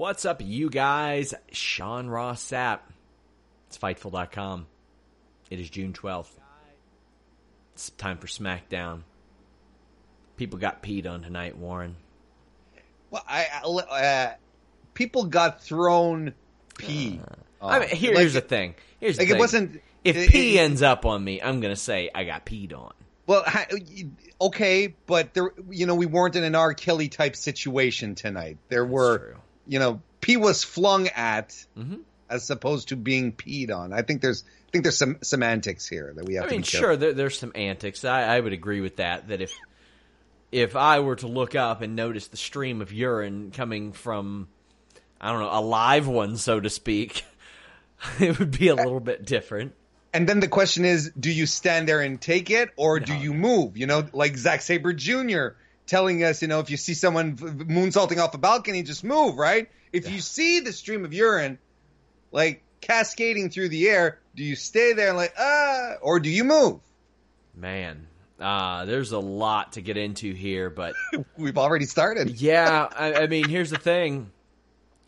What's up, you guys? Sean Ross Sapp. It's Fightful.com. It is June 12th. It's time for SmackDown. People got peed on tonight, Warren. Well, I, uh, people got thrown pee. Uh, I mean, here, like, here's the thing. Here's the thing. it wasn't. If it, pee it, ends up on me, I'm gonna say I got peed on. Well, okay, but there, you know, we weren't in an R. Kelly type situation tonight. There were, you know, pee was flung at mm-hmm. as opposed to being peed on. I think there's I think there's some semantics here that we have I to mean, be sure, there, there's some antics. I, I would agree with that. That if if I were to look up and notice the stream of urine coming from, I don't know, a live one, so to speak, it would be a little bit different. And then the question is, do you stand there and take it, or No. do you move? You know, like Zack Sabre Jr. telling us, you know, if you see someone moonsaulting off a balcony, just move, right? If you see the stream of urine, like cascading through the air, do you stay there and like ah, or do you move? Man, uh, there's a lot to get into here, but We've already started. yeah, I, I mean, here's the thing.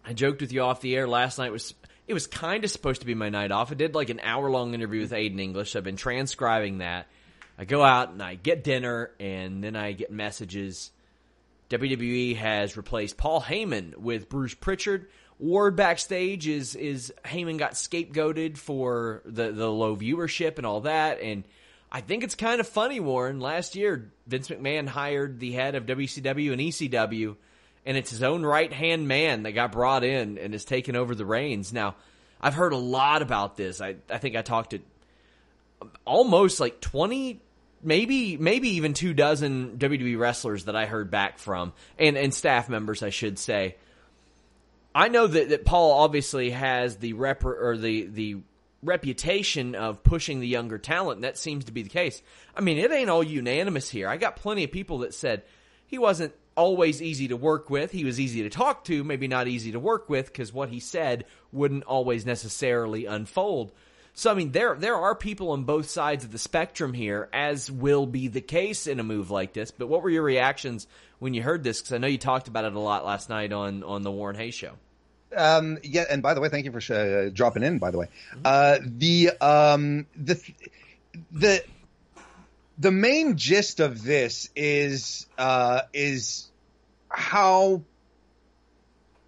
I joked with you off the air last night. Was it was kind of supposed to be my night off. I did like an hour long interview with Aiden English. I've been transcribing that. I go out and I get dinner, and then I get messages. WWE has replaced Paul Heyman with Bruce Prichard. Ward backstage is is Heyman got scapegoated for the the low viewership and all that, and I think it's kind of funny, Warren. Last year, Vince McMahon hired the head of WCW and ECW, and it's his own right hand man that got brought in and has taken over the reins. Now, I've heard a lot about this. I I think I talked to almost like twenty maybe maybe even two dozen WWE wrestlers that I heard back from and and staff members I should say. I know that, that Paul obviously has the rep or the the reputation of pushing the younger talent, and that seems to be the case. I mean, it ain't all unanimous here. I got plenty of people that said he wasn't always easy to work with. He was easy to talk to, maybe not easy to work with because what he said wouldn't always necessarily unfold. So I mean, there there are people on both sides of the spectrum here, as will be the case in a move like this. But what were your reactions when you heard this? Because I know you talked about it a lot last night on on the Warren Hayes show. Um, yeah, and by the way, thank you for uh, dropping in. By the way, uh, the um, the the the main gist of this is uh, is how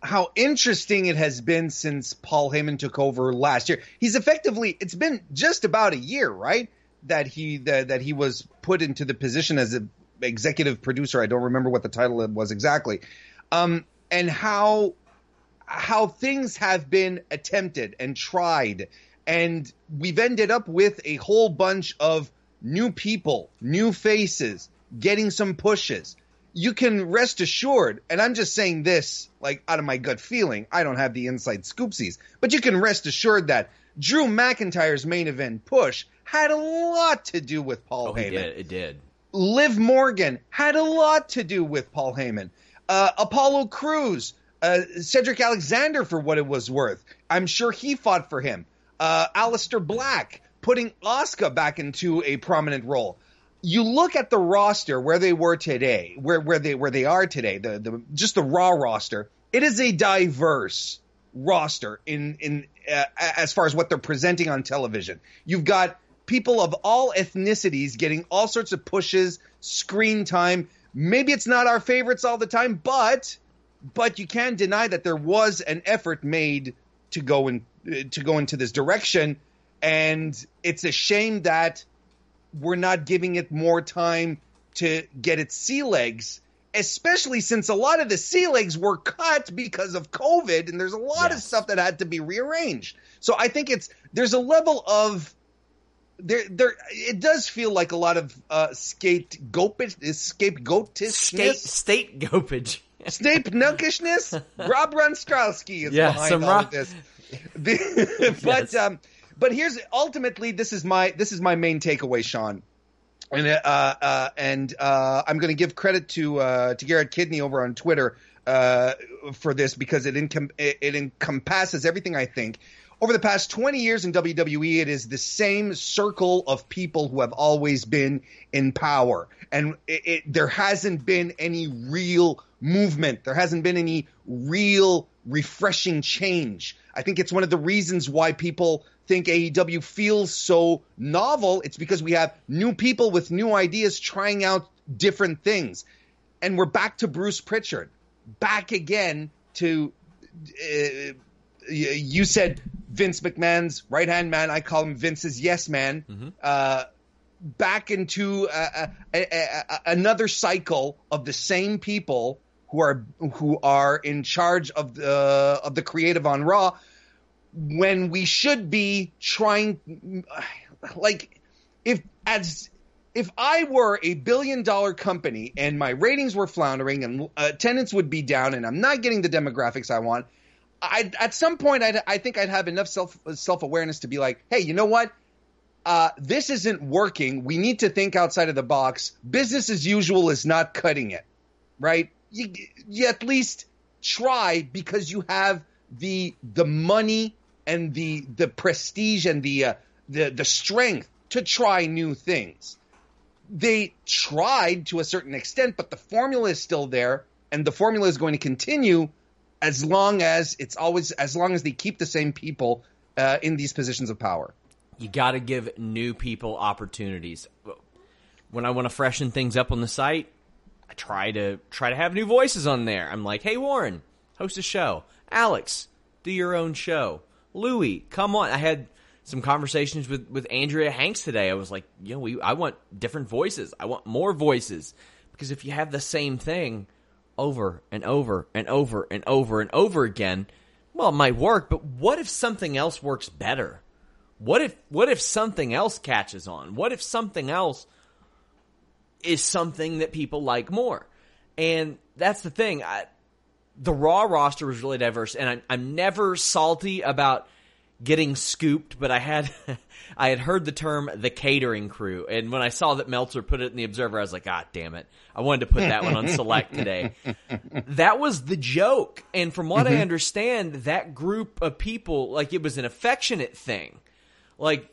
how interesting it has been since Paul Heyman took over last year. He's effectively it's been just about a year, right? That he that, that he was put into the position as an executive producer. I don't remember what the title was exactly. Um, and how how things have been attempted and tried and we've ended up with a whole bunch of new people, new faces, getting some pushes. You can rest assured, and I'm just saying this like out of my gut feeling. I don't have the inside scoopsies, but you can rest assured that Drew McIntyre's main event push had a lot to do with Paul Oh, Heyman. it did. It did. Liv Morgan had a lot to do with Paul Heyman. Uh, Apollo Crews, uh, Cedric Alexander, for what it was worth. I'm sure he fought for him. Uh, Aleister Black, putting Oscar back into a prominent role. You look at the roster where they were today, where where they where they are today, the the just the Raw roster. It is a diverse roster in in uh, as far as what they're presenting on television. You've got people of all ethnicities getting all sorts of pushes, screen time. Maybe it's not our favorites all the time, but but you can't deny that there was an effort made to go in to go into this direction, and it's a shame that we're not giving it more time to get its sea legs especially since a lot of the sea legs were cut because of COVID, and there's a lot yes. of stuff that had to be rearranged. So I think it's there's a level of there there it does feel like a lot of uh scapegoat scapegoatishness state state gopage state nunkishness rob runstrowski is yeah, behind all rock- of this but yes. um but here's ultimately this is my this is my main takeaway sean and uh, uh, and uh, I'm going to give credit to uh, to Garrett Kidney over on Twitter uh, for this because it, encom- it, it encompasses everything I think. Over the past 20 years in WWE, it is the same circle of people who have always been in power, and it, it, there hasn't been any real movement. There hasn't been any real refreshing change. I think it's one of the reasons why people think AEW feels so novel. It's because we have new people with new ideas trying out different things. And we're back to Bruce Prichard, back again to. Uh, you said Vince McMahon's right hand man. I call him Vince's yes man. Mm-hmm. Uh, back into uh, another cycle of the same people who are who are in charge of the of the creative on Raw when we should be trying like if as if I were a billion dollar company and my ratings were floundering and attendance would be down and I'm not getting the demographics I want, I at some point I'd, I think I'd have enough self self awareness to be like, hey, you know what? Uh, this isn't working. We need to think outside of the box. Business as usual is not cutting it, right? You, you at least try because you have the the money and the the prestige and the uh, the the strength to try new things. They tried to a certain extent, but the formula is still there, and the formula is going to continue as long as it's always as long as they keep the same people uh, in these positions of power. You got to give new people opportunities. When I want to freshen things up on the site, I try to try to have new voices on there. I'm like, "Hey Warren, host a show. Alex, do your own show." Louie, come on. I had some conversations with, with Andrea Hanks today. I was like, you know, we, I want different voices. I want more voices. Because if you have the same thing over and over and over and over and over again, well, it might work, but what if something else works better? What if what if something else catches on? What if something else is something that people like more? And that's the thing. I, the Raw roster was really diverse, and I'm, I'm never salty about getting scooped, but I had I had heard the term the catering crew, and when I saw that Meltzer put it in the Observer, I was like, ah, damn it, I wanted to put that one on select today. that was the joke, and from what mm-hmm. I understand, that group of people, like it was an affectionate thing, like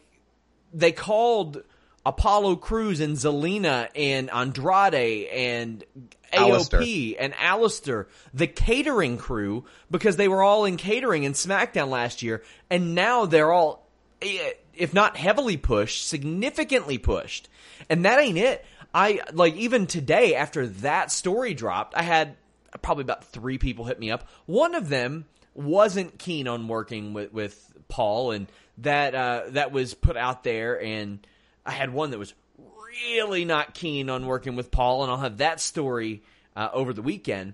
they called Apollo Crews and Zelina and Andrade and AOP and Aleister, the catering crew, because they were all in catering in SmackDown last year, and now they're all, eh, if not heavily pushed, significantly pushed. And that ain't it. I, like, even today, after that story dropped, I had probably about three people hit me up. One of them wasn't keen on working with, with Paul, and that, uh, that was put out there, and I had one that was really not keen on working with Paul, and I'll have that story uh, over the weekend.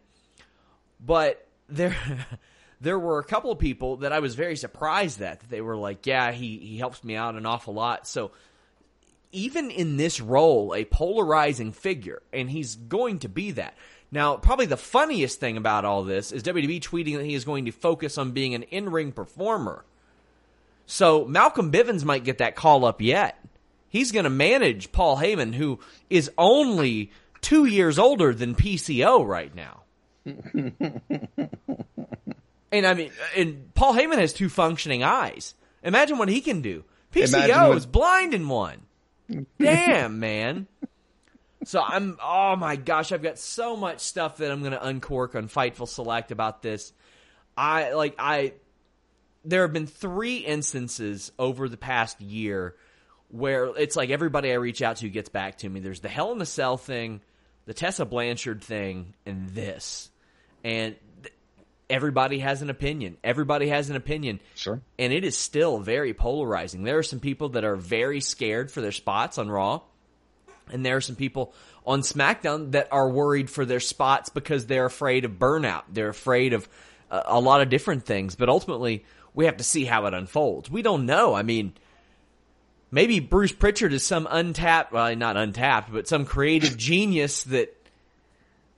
But there, there were a couple of people that I was very surprised at. That they were like, "Yeah, he he helps me out an awful lot." So even in this role, a polarizing figure, and he's going to be that. Now, probably the funniest thing about all this is WWE tweeting that he is going to focus on being an in ring performer. So Malcolm Bivens might get that call up yet. He's going to manage Paul Heyman, who is only two years older than PCO right now. and I mean, and Paul Heyman has two functioning eyes. Imagine what he can do. PCO what- is blind in one. Damn, man. So I'm, oh my gosh, I've got so much stuff that I'm going to uncork on Fightful Select about this. I, like, I, there have been three instances over the past year where it's like everybody I reach out to gets back to me. There's the Hell in the Cell thing, the Tessa Blanchard thing, and this. And th- everybody has an opinion. Everybody has an opinion. Sure. And it is still very polarizing. There are some people that are very scared for their spots on Raw. And there are some people on SmackDown that are worried for their spots because they're afraid of burnout. They're afraid of uh, a lot of different things. But ultimately, we have to see how it unfolds. We don't know. I mean, maybe Bruce Prichard is some untapped, well, not untapped, but some creative genius that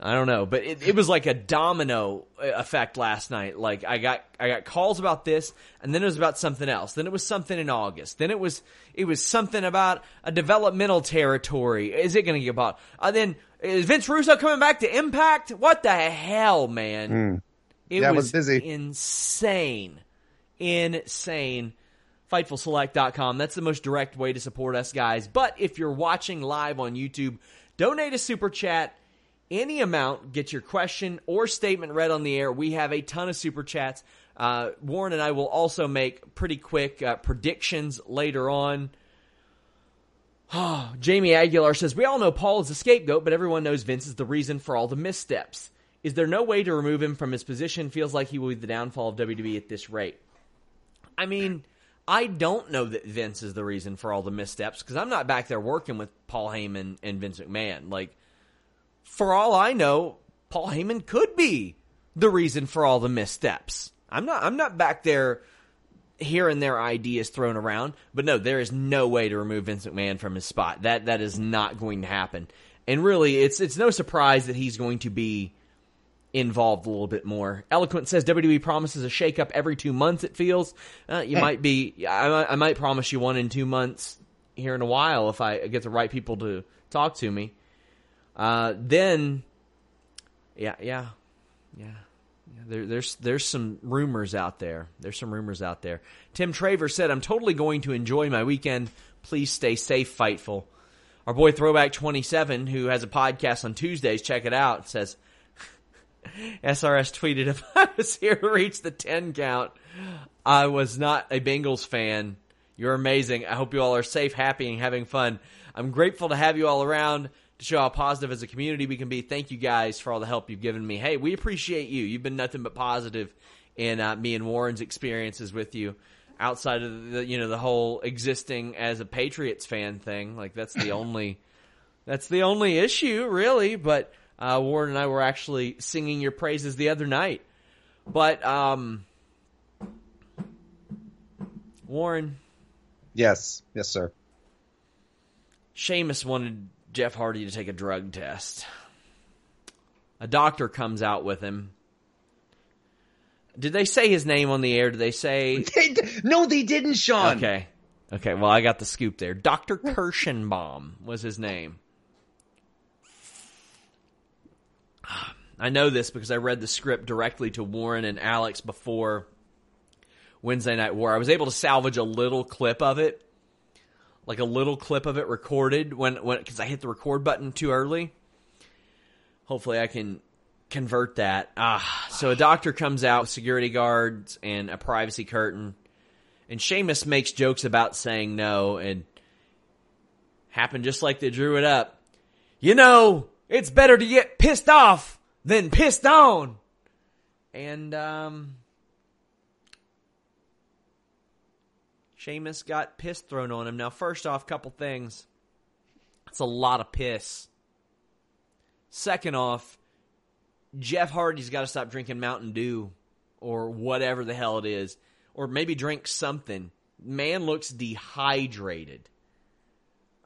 I don't know, but it, it was like a domino effect last night. Like I got I got calls about this, and then it was about something else. Then it was something in August. Then it was it was something about a developmental territory. Is it going to get bought? Uh, then is Vince Russo coming back to Impact? What the hell, man? It Hmm. Yeah, was, was busy. insane, insane. FightfulSelect.com. That's the most direct way to support us, guys. But if you're watching live on YouTube, donate a super chat. Any amount, get your question or statement read on the air. We have a ton of super chats. Uh, Warren and I will also make pretty quick uh, predictions later on. Jamie Aguilar says, We all know Paul is a scapegoat, but everyone knows Vince is the reason for all the missteps. Is there no way to remove him from his position? Feels like he will be the downfall of WWE at this rate. I mean, I don't know that Vince is the reason for all the missteps because I'm not back there working with Paul Heyman and Vince McMahon. Like, for all I know, Paul Heyman could be the reason for all the missteps. I'm not. I'm not back there hearing their ideas thrown around. But no, there is no way to remove Vince McMahon from his spot. That that is not going to happen. And really, it's it's no surprise that he's going to be involved a little bit more. Eloquent says WWE promises a shakeup every two months. It feels uh, you might be. I, might- I might promise you one in two months here in a while if I get the right people to talk to me. Uh, then, yeah, yeah, yeah. Yeah, There, there's there's some rumors out there. There's some rumors out there. Tim Traver said, "I'm totally going to enjoy my weekend. Please stay safe, fightful." Our boy Throwback 27, who has a podcast on Tuesdays, check it out. Says, SRS tweeted, "If I was here to reach the 10 count, I was not a Bengals fan. You're amazing. I hope you all are safe, happy, and having fun. I'm grateful to have you all around." To show how positive as a community we can be. Thank you guys for all the help you've given me. Hey, we appreciate you. You've been nothing but positive in uh, me and Warren's experiences with you. Outside of the you know the whole existing as a Patriots fan thing, like that's the only that's the only issue really. But uh, Warren and I were actually singing your praises the other night. But um, Warren, Yes. Yes, sir. Sheamus wanted Jeff Hardy to take a drug test. A doctor comes out with him. Did they say his name on the air? Did they say They d- no, they didn't, Sean. Okay. Okay, well I got the scoop there. Dr. Kirschenbaum was his name. I know this because I read the script directly to Warren and Alex before Wednesday Night War. I was able to salvage a little clip of it. Like a little clip of it recorded when when cuz I hit the record button too early. Hopefully I can convert that. Ah, so a doctor comes out, security guards and a privacy curtain. And Sheamus makes jokes about saying no and happened just like they drew it up. You know, it's better to get pissed off than pissed on. And um Sheamus got piss thrown on him. Now, first off, couple things. It's a lot of piss. Second off, Jeff Hardy's got to stop drinking Mountain Dew or whatever the hell it is, or maybe drink something. Man looks dehydrated.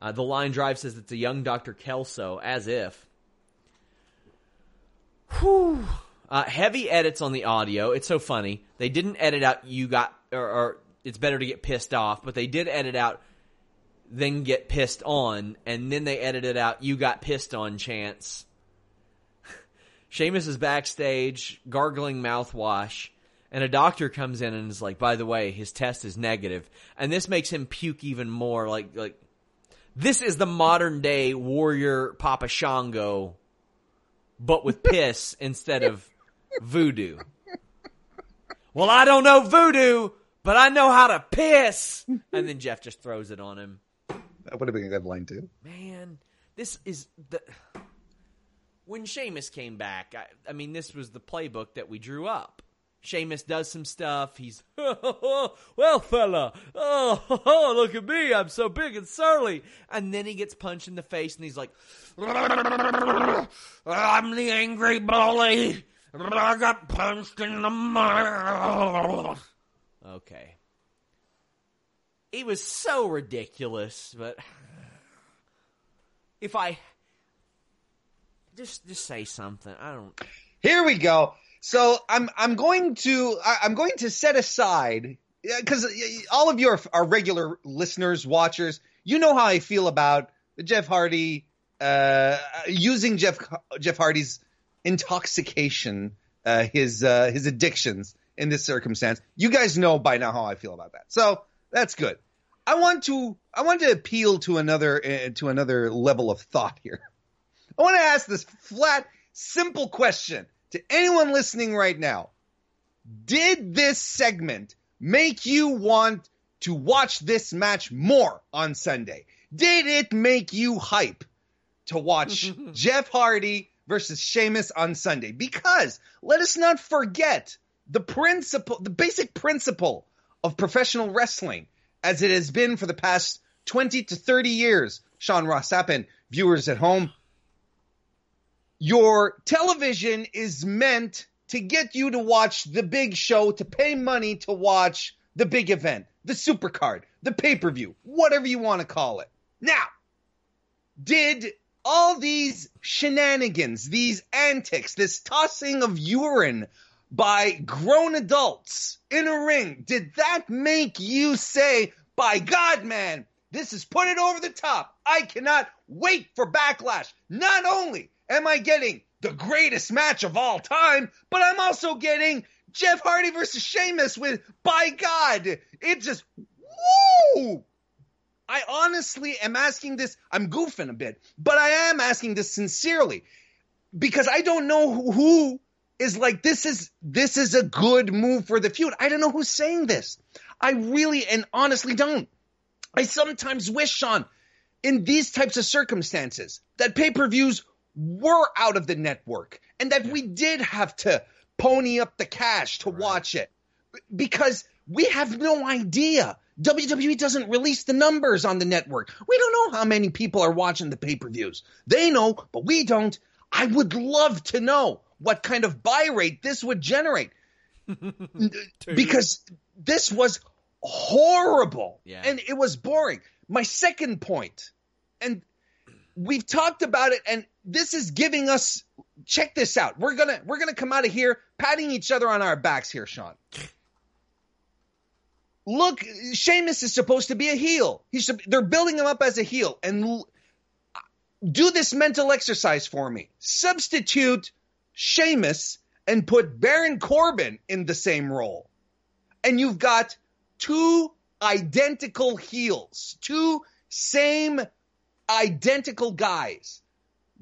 Uh, the line drive says it's a young Dr. Kelso, as if. Whew. Uh, heavy edits on the audio. It's so funny. They didn't edit out you got, or, or it's better to get pissed off, but they did edit out then get pissed on, and then they edited out you got pissed on chance. Sheamus is backstage gargling mouthwash, and a doctor comes in and is like, "By the way, his test is negative," and this makes him puke even more. Like, like this is the modern day warrior Papa Shango, but with piss instead of voodoo. Well, I don't know voodoo, but I know how to piss. And then Jeff just throws it on him. That would have been a good line too. Man, this is the when Sheamus came back. I, I mean, this was the playbook that we drew up. Sheamus does some stuff. He's, well, fella, oh, look at me. I'm so big and surly. And then he gets punched in the face and he's like, I'm the angry bully. I got punched in the mouth. Okay. It was so ridiculous, but if I just just say something, I don't. Here we go. So I'm I'm going to I'm going to set aside because all of you are, are regular listeners, watchers. You know how I feel about Jeff Hardy uh, using Jeff Jeff Hardy's intoxication, uh, his uh, his addictions in this circumstance. You guys know by now how I feel about that. So that's good. I want to I want to appeal to another uh, to another level of thought here. I want to ask this flat, simple question to anyone listening right now. Did this segment make you want to watch this match more on Sunday? Did it make you hype to watch Jeff Hardy versus Sheamus on Sunday? Because let us not forget the principle, the basic principle of professional wrestling as it has been for the past 20 to 30 years. Sean Ross viewers at home, your television is meant to get you to watch the big show, to pay money to watch the big event, the supercard, the pay per view, whatever you want to call it. Now, did all these shenanigans, these antics, this tossing of urine by grown adults in a ring, did that make you say, by God, man, this is put it over the top. I cannot wait for backlash. Not only am I getting the greatest match of all time, but I'm also getting Jeff Hardy versus Sheamus with, by God, it just, woo! I honestly am asking this. I'm goofing a bit, but I am asking this sincerely because I don't know who, who is like this is this is a good move for the feud. I don't know who's saying this. I really and honestly don't. I sometimes wish, Sean, in these types of circumstances, that pay-per-views were out of the network and that we did have to pony up the cash to watch it because we have no idea. WWE doesn't release the numbers on the network. We don't know how many people are watching the pay per views. They know, but we don't. I would love to know what kind of buy rate this would generate because this was horrible Yeah. and it was boring. My second point, and we've talked about it, and this is giving us. Check this out. We're gonna we're gonna come out of here patting each other on our backs here, Sean look, Sheamus is supposed to be a heel. He's they're building him up as a heel, and l- do this mental exercise for me. Substitute Sheamus and put Baron Corbin in the same role, and you've got two identical heels, two same identical guys.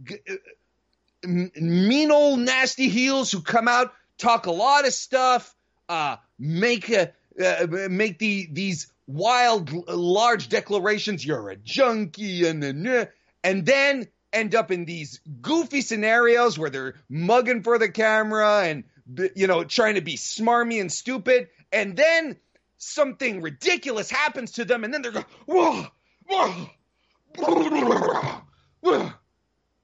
G- uh, mean old nasty heels who come out, talk a lot of stuff, uh, make a, uh, make the these wild, large declarations. You're a junkie, and then and then end up in these goofy scenarios where they're mugging for the camera and you know trying to be smarmy and stupid, and then something ridiculous happens to them, and then they're going, whoa, whoa,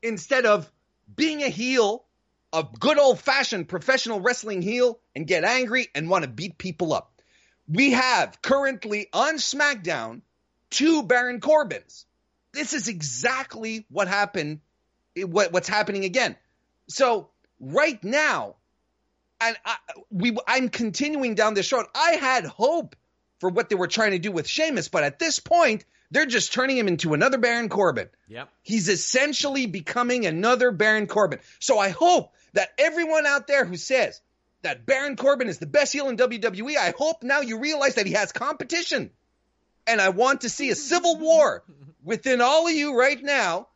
instead of being a heel, a good old fashioned professional wrestling heel, and get angry and want to beat people up. We have currently on SmackDown two Baron Corbins. This is exactly what happened, what, what's happening again. So right now, and I, we, I'm continuing down this road. I had hope for what they were trying to do with Sheamus, but at this point, they're just turning him into another Baron Corbin. Yep. He's essentially becoming another Baron Corbin. So I hope that everyone out there who says that Baron Corbin is the best heel in WWE, I hope now you realize that he has competition. And I want to see a civil war within all of you right now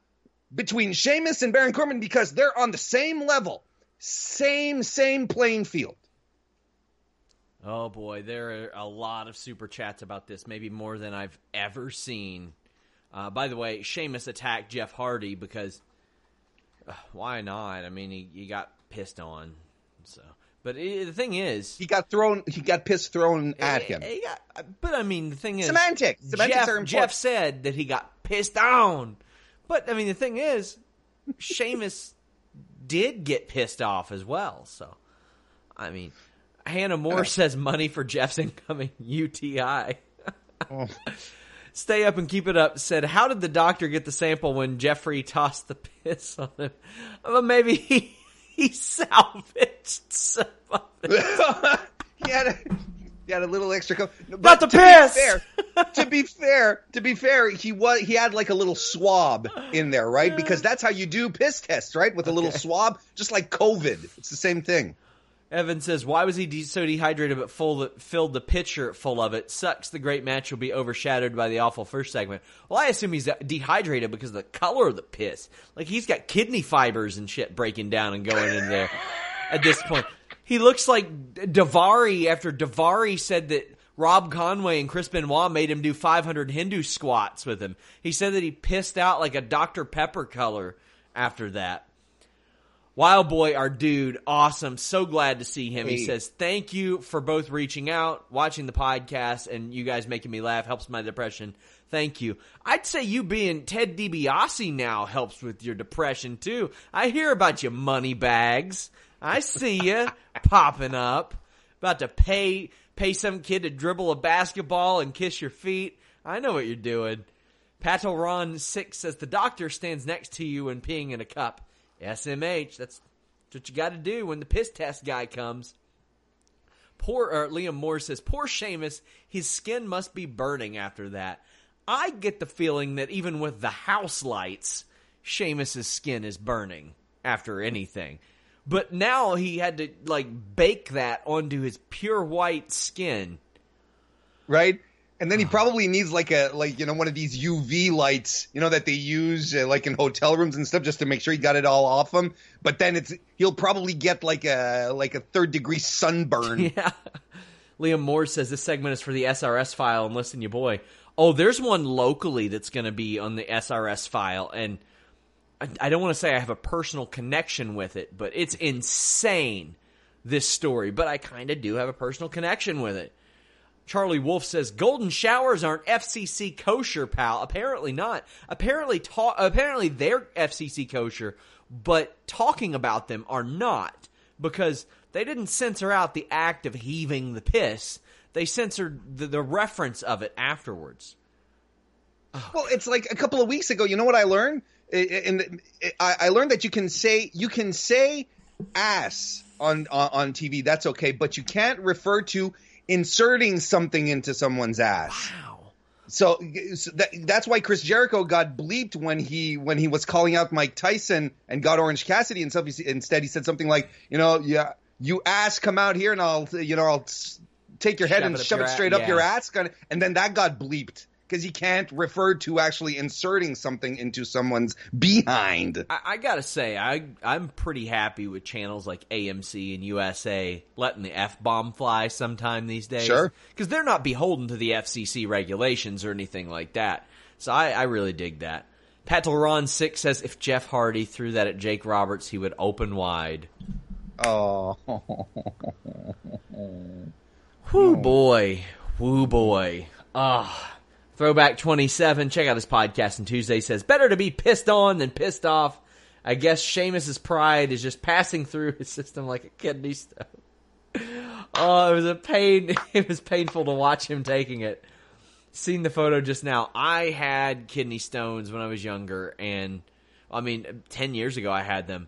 between Sheamus and Baron Corbin because they're on the same level, same, same playing field. Oh boy, there are a lot of super chats about this, maybe more than I've ever seen. Uh, by the way, Sheamus attacked Jeff Hardy because uh, why not? I mean, he, he got pissed on. So, but it, the thing is, He got thrown, he got piss thrown at him. he got- but I mean, the thing is, Semantics. Semantics Jeff, are important. Jeff said that he got pissed on. But I mean, the thing is, Sheamus did get pissed off as well. So, I mean, Hannah Moore says money for Jeff's incoming UTI. Oh. Stay up and keep it up. Said, how did the doctor get the sample when Jeffrey tossed the piss on him? Well, maybe he he salvaged some of it. he had a he had a little extra. Co- Got but the to piss! Be fair, to be fair, to be fair, he was he had like a little swab in there, right? Because that's how you do piss tests, right? With a little swab, just like COVID. It's the same thing. Evan says, "Why was he de- so dehydrated but full filled the pitcher full of it? Sucks. The great match will be overshadowed by the awful first segment." Well, I assume he's dehydrated because of the color of the piss. Like he's got kidney fibers and shit breaking down and going in there. At this point, he looks like Daivari after Daivari said that Rob Conway and Chris Benoit made him do 500 Hindu squats with him. He said that he pissed out like a Dr Pepper color after that. Wild Boy, our dude, awesome. So glad to see him. He says, Thank you for both reaching out, watching the podcast, and you guys making me laugh helps my depression. Thank you. I'd say you being Ted DiBiase now helps with your depression too. I hear about your money bags. I see you popping up. About to pay pay some kid to dribble a basketball and kiss your feet. I know what you're doing. Patel Ron six says the doctor stands next to you and peeing in a cup. SMH. That's what you got to do when the piss test guy comes. Poor or Liam Moore says, "Poor Sheamus. His skin must be burning after that." I get the feeling that even with the house lights, Sheamus's skin is burning after anything. But now he had to like bake that onto his pure white skin. right? And then he probably needs like a like you know one of these UV lights, you know that they use uh, like in hotel rooms and stuff, just to make sure he got it all off him. But then it's he'll probably get like a like a third degree sunburn. Yeah. Liam Moore says this segment is for the SRS file and listen, you boy. Oh, there's one locally that's going to be on the SRS file, and I, I don't want to say I have a personal connection with it, but it's insane, this story. But I kind of do have a personal connection with it. Charlie Wolf says golden showers aren't FCC kosher, pal. Apparently not. Apparently, ta- apparently they're FCC kosher, but talking about them are not because they didn't censor out the act of heaving the piss. They censored the, the reference of it afterwards. Well, it's like a couple of weeks ago. You know what I learned? And I I learned that you can say you can say ass on on, on TV. That's okay, but you can't refer to inserting something into someone's ass. Wow. So, so that, that's why Chris Jericho got bleeped when he when he was calling out Mike Tyson and got Orange Cassidy and stuff. He, instead, he said something like, you know, yeah, you ass, come out here and I'll, you know, I'll take your head Shove and shove it straight up yeah. your ass, and then that got bleeped because you can't refer to actually inserting something into someone's behind. I, I gotta say, I I'm pretty happy with channels like AMC and USA letting the f bomb fly sometime these days. Sure. because they're not beholden to the FCC regulations or anything like that. So I, I really dig that. Pat Ron six says if Jeff Hardy threw that at Jake Roberts, he would open wide. Oh, Whoo boy, whoo boy. Ah, throwback twenty seven. Check out his podcast on Tuesday. Says better to be pissed on than pissed off. I guess Sheamus's pride is just passing through his system like a kidney stone. Oh, it was a pain. It was painful to watch him taking it. Seen the photo just now. I had kidney stones when I was younger, and I mean, ten years ago I had them,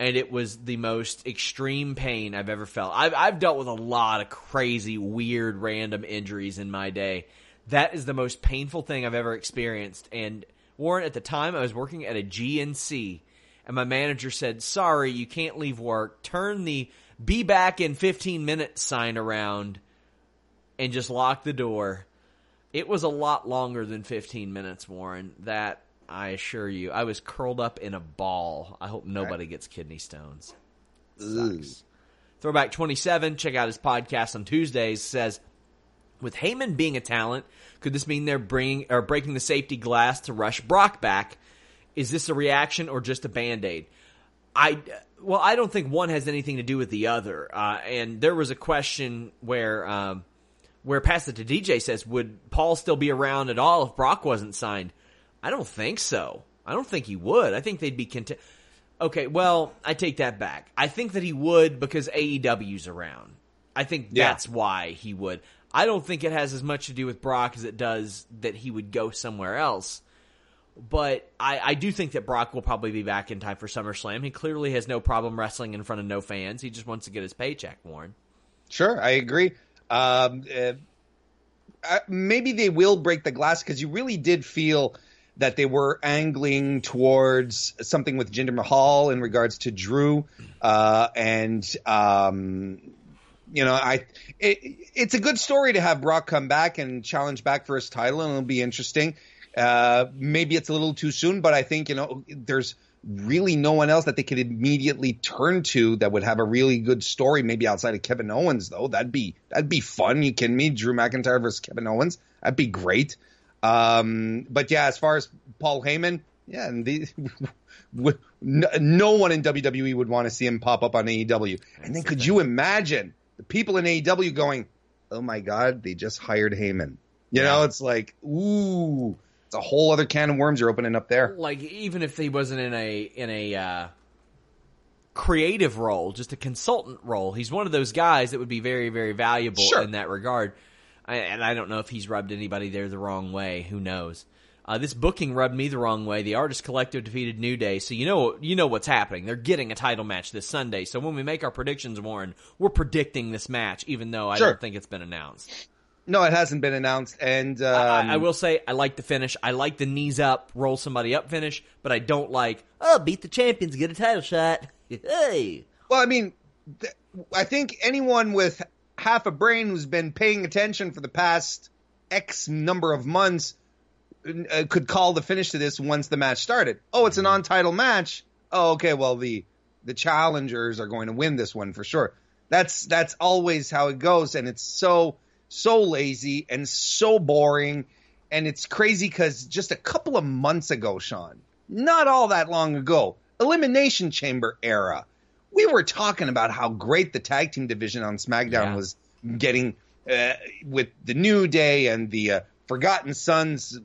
and it was the most extreme pain I've ever felt. I've I've dealt with a lot of crazy, weird, random injuries in my day. That is the most painful thing I've ever experienced. And Warren, at the time, I was working at a GNC, and my manager said, "Sorry, you can't leave work. Turn the be back in 15 minutes sign around and just lock the door." It was a lot longer than 15 minutes, Warren. That I assure you. I was curled up in a ball. I hope nobody gets kidney stones. Sucks. Throwback 27, check out his podcast on Tuesdays, says, with Heyman being a talent, could this mean they're bringing or breaking the safety glass to rush Brock back? Is this a reaction or just a band aid? I well, I don't think one has anything to do with the other. Uh, and there was a question where um, where Pass It to DJ says, would Paul still be around at all if Brock wasn't signed? I don't think so. I don't think he would. I think they'd be content. Okay, well, I take that back. I think that he would because AEW's around. I think Yeah. that's why he would. I don't think it has as much to do with Brock as it does that he would go somewhere else. But I, I do think that Brock will probably be back in time for SummerSlam. He clearly has no problem wrestling in front of no fans. He just wants to get his paycheck, Warren. Sure, I agree. Um, uh, uh, maybe they will break the glass because you really did feel that they were angling towards something with Jinder Mahal in regards to Drew, uh, and um, you know, I it, it's a good story to have Brock come back and challenge back for his title, and it'll be interesting. Uh, maybe it's a little too soon, but I think you know there's really no one else that they could immediately turn to that would have a really good story. Maybe outside of Kevin Owens, though, that'd be that'd be fun. You kidding me? Drew McIntyre versus Kevin Owens, that'd be great. Um, but yeah, as far as Paul Heyman, yeah, and the, no, no one in WWE would want to see him pop up on AEW. And then could you imagine the people in AEW going, "Oh my God, they just hired Heyman"? You know, it's like, ooh, it's a whole other can of worms you're opening up there. like even if he wasn't in a in a uh, creative role, just a consultant role, he's one of those guys that would be very very valuable Sure. in that regard. I, and I don't know if he's rubbed anybody there the wrong way. Who knows? Uh, this booking rubbed me the wrong way. The Artist Collective defeated New Day, so you know you know what's happening. They're getting a title match this Sunday. So when we make our predictions, Warren, we're predicting this match, even though I Sure. don't think it's been announced. No, it hasn't been announced, and um, I, I will say I like the finish. I like the knees up, roll somebody up finish, but I don't like oh beat the champions, get a title shot. Hey, Well, I mean, th- I think anyone with half a brain who's been paying attention for the past X number of months uh, could call the finish to this once the match started. Oh, it's an on-title match. Oh, okay. Well, the the challengers are going to win this one for sure. That's that's always how it goes, and it's so so lazy and so boring, and it's crazy because just a couple of months ago, Sean, not all that long ago, Elimination Chamber era, we were talking about how great the tag team division on SmackDown Yeah. was getting uh, with the New Day and the uh, Forgotten Sons,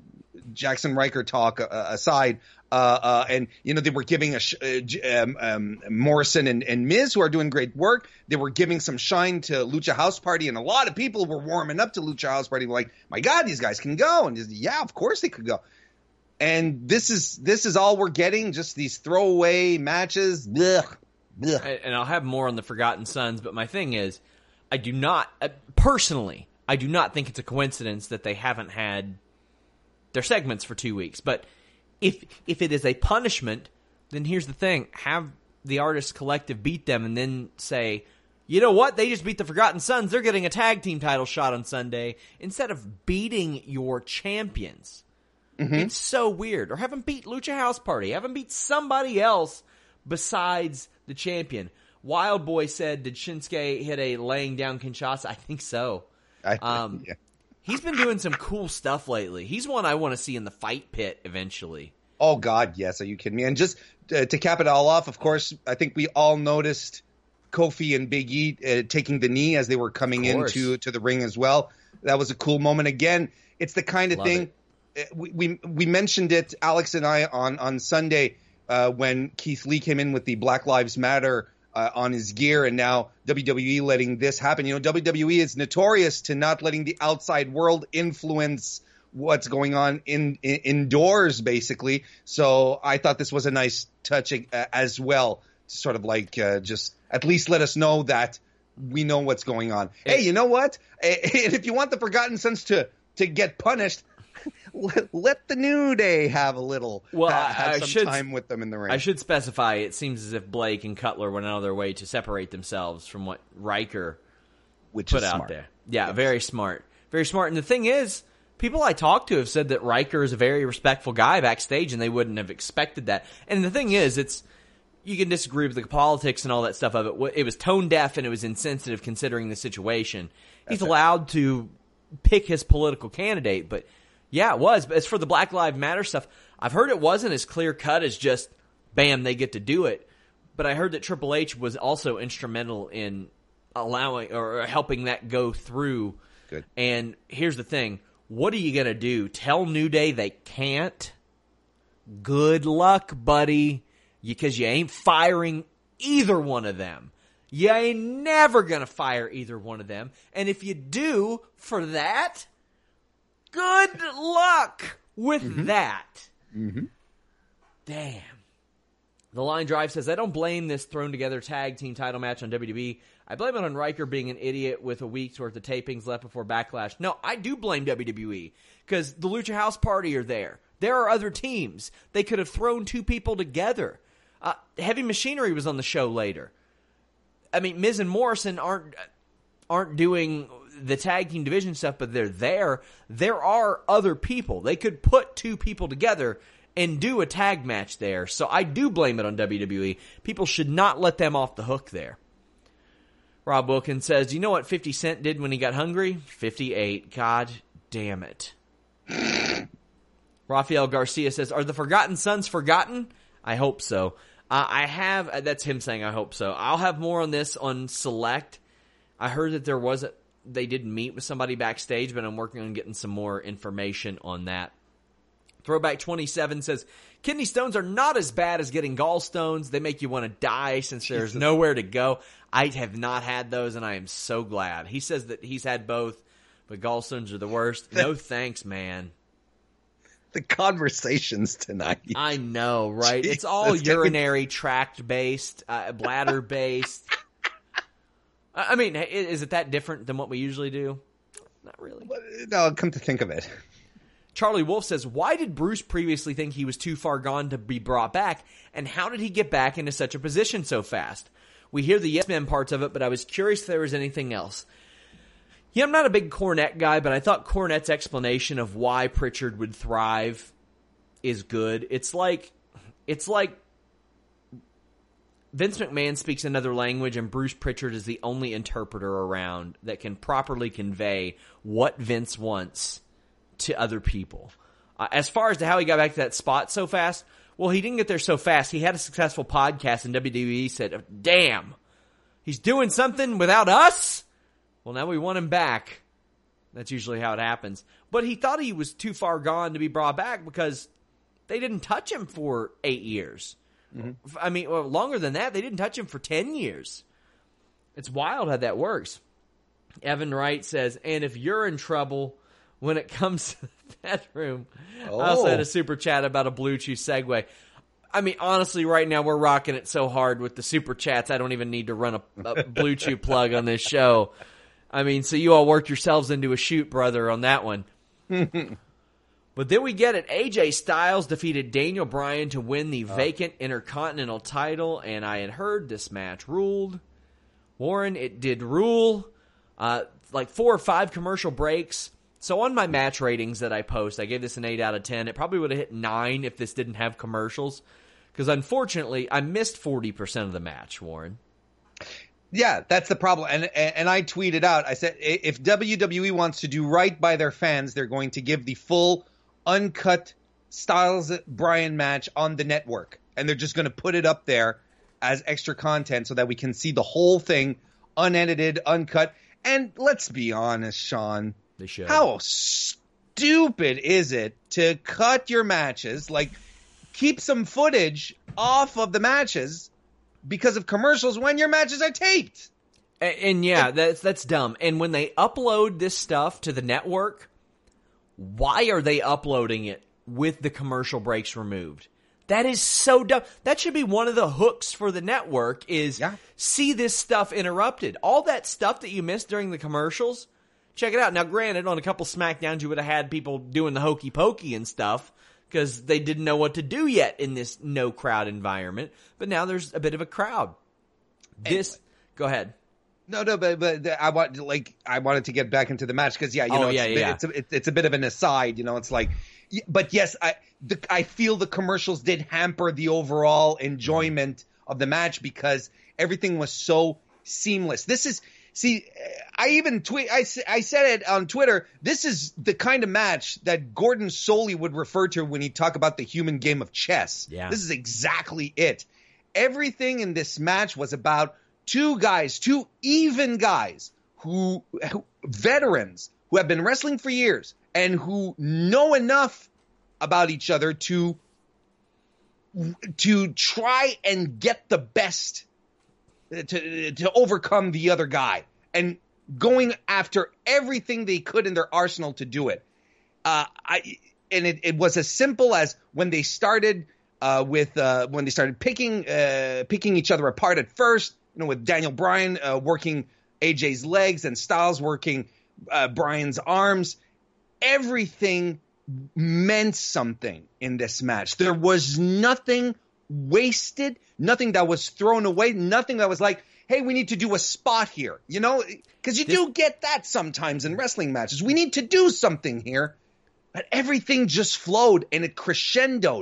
Jaxson Ryker talk uh, aside. Uh, uh, and you know they were giving a sh- uh, um, um, Morrison and, and Miz who are doing great work. They were giving some shine to Lucha House Party, and a lot of people were warming up to Lucha House Party. Like, my God, these guys can go, and just, yeah, of course they could go. And this is this is all we're getting, just these throwaway matches. Blech, blech. and I'll have more on the Forgotten Sons. But my thing is, I do not uh, personally, I do not think it's a coincidence that they haven't had their segments for two weeks. But if if it is a punishment, then here's the thing: have the Artists Collective beat them, and then say. You know what? They just beat the Forgotten Sons. They're getting a tag team title shot on Sunday instead of beating your champions. It's so weird. Or have them beat Lucha House Party. Have them beat somebody else besides the champion. Wild Boy said, "Did Shinsuke hit a laying down Kinshasa?" I think so. I, Um, yeah. He's been doing some cool stuff lately. He's one I want to see in the fight pit eventually. Oh God, yes. Are you kidding me? And just uh, to cap it all off, of course, I think we all noticed Kofi and Big E uh, taking the knee as they were coming into to the ring as well. That was a cool moment. Again, it's the kind of Love thing uh, we, we we mentioned it, Alex and I, on on Sunday uh, when Keith Lee came in with the Black Lives Matter. Uh, on his gear, and now WWE letting this happen. You know, WWE is notorious to not letting the outside world influence what's going on in, in indoors basically. So i thought this was a nice touch uh, as well to sort of like uh, just at least let us know that we know what's going on. Hey you know what? And if you want the forgotten sons to to get punished let, let the New Day have a little. Well, ha- have I some should- time with them in the ring. I should specify. It seems as if Blake and Cutler went out of their way to separate themselves from what Ryker which put is out smart. there. Yeah, very smart. Very smart. And the thing is, people I talked to have said that Ryker is a very respectful guy backstage and they wouldn't have expected that. And the thing is, it's you can disagree with the politics and all that stuff of it. It was tone deaf and it was insensitive considering the situation. He's allowed to pick his political candidate, but yeah, it was. But as for the Black Lives Matter stuff, I've heard it wasn't as clear cut as just bam, they get to do it. But I heard that Triple H was also instrumental in allowing or helping that go through. Good. And here's the thing: what are you gonna do? Tell New Day they can't? Good luck, buddy, because you ain't firing either one of them. You ain't never gonna fire either one of them. And if you do, for that, good luck with mm-hmm. that. Mm-hmm. Damn. The line drive says, I don't blame this thrown together tag team title match on WWE. I blame it on Ryker being an idiot with a week's worth of tapings left before Backlash. No, I do blame WWE because the Lucha House Party are there. There are other teams. They could have thrown two people together. Uh, Heavy Machinery was on the show later. I mean, Miz and Morrison aren't uh, aren't doing the tag team division stuff, but they're there. There are other people. They could put two people together and do a tag match there. So I do blame it on WWE. People should not let them off the hook there. Rob Wilkins says, "Do you know what 50 Cent did when he got hungry? 58. God damn it." Rafael Garcia says, "Are the Forgotten Sons forgotten?" I hope so. Uh, I have. That's him saying, "I hope so." I'll have more on this on Select. I heard that there was a, they did meet with somebody backstage, but I'm working on getting some more information on that. Throwback 27 says kidney stones are not as bad as getting gallstones. They make you want to die since there's nowhere to go. I have not had those, and I am so glad. He says that he's had both, but gallstones are the worst. No thanks, man. the conversations tonight. I know, right? it's all urinary tract based, uh, bladder based. I mean, is it that different than what we usually do? Not really. no, come to think of it. Charlie Wolf says, Why did Bruce previously think he was too far gone to be brought back? And how did he get back into such a position so fast? We hear the Yes Men parts of it, but I was curious if there was anything else. Yeah, I'm not a big Cornette guy, but I thought Cornette's explanation of why Prichard would thrive is good. It's like it's like Vince McMahon speaks another language and Bruce Prichard is the only interpreter around that can properly convey what Vince wants to other people. Uh, as far as to how he got back to that spot so fast, well, he didn't get there so fast. He had a successful podcast, and WWE said, "Damn, he's doing something without us." Well, now we want him back. That's usually how it happens. But he thought he was too far gone to be brought back because they didn't touch him for eight years. Mm-hmm. I mean, well, longer than that. They didn't touch him for ten years. It's wild how that works. Evan Wright says, and if you're in trouble when it comes to the bedroom, I also had Oh. a super chat about a Blue Chew segue. I mean, honestly, right now we're rocking it so hard with the super chats. I don't even need to run a, a Blue Chew plug on this show. I mean, so you all worked yourselves into a shoot, brother, on that one. But then we get it. AJ Styles defeated Daniel Bryan to win the vacant Intercontinental title, and I had heard this match ruled. Warren, it did rule. Uh, like four or five commercial breaks. So on my match ratings that I post, I gave this an 8 out of 10. It probably would have hit 9 if this didn't have commercials. Because unfortunately, I missed 40% of the match, Warren. Yeah, that's the problem. And and and I tweeted out. I said if WWE wants to do right by their fans, they're going to give the full uncut Styles Bryan match on the network, and they're just going to put it up there as extra content so that we can see the whole thing unedited, uncut. And let's be honest, Sean, They should. how stupid is it to cut your matches like keep some footage off of the matches because of commercials when your matches are taped And, and yeah, that's that's dumb. And when they upload this stuff to the network, why are they uploading it with the commercial breaks removed? That is so dumb. That should be one of the hooks for the network is Yeah. see this stuff interrupted. All that stuff that you missed during the commercials, check it out. Now, granted, on a couple SmackDowns, you would have had people doing the hokey pokey and stuff because they didn't know what to do yet in this no crowd environment. But now there's a bit of a crowd. This, Anyway. go ahead. No, no, but but I want like I wanted to get back into the match because yeah, you Oh, know, yeah, it's, yeah, it's, a, it's it's a bit of an aside, you know. It's like, but yes, I the, I feel the commercials did hamper the overall enjoyment of the match because everything was so seamless. This is see, I even tweet I I said it on Twitter. This is the kind of match that Gordon Solie would refer to when he talk about the human game of chess. Yeah. this is exactly it. Everything in this match was about two guys, two even guys who, who veterans who have been wrestling for years and who know enough about each other to to try and get the best to to overcome the other guy and going after everything they could in their arsenal to do it. Uh, I and it, it was as simple as when they started uh, with uh, when they started picking uh, picking each other apart at first. You know, with Daniel Bryan uh, working AJ's legs and Styles working uh, Bryan's arms. Everything meant something in this match. There was nothing wasted, nothing that was thrown away, nothing that was like, hey, we need to do a spot here. You know, because you do get that sometimes in wrestling matches. We need to do something here. But everything just flowed and it crescendoed.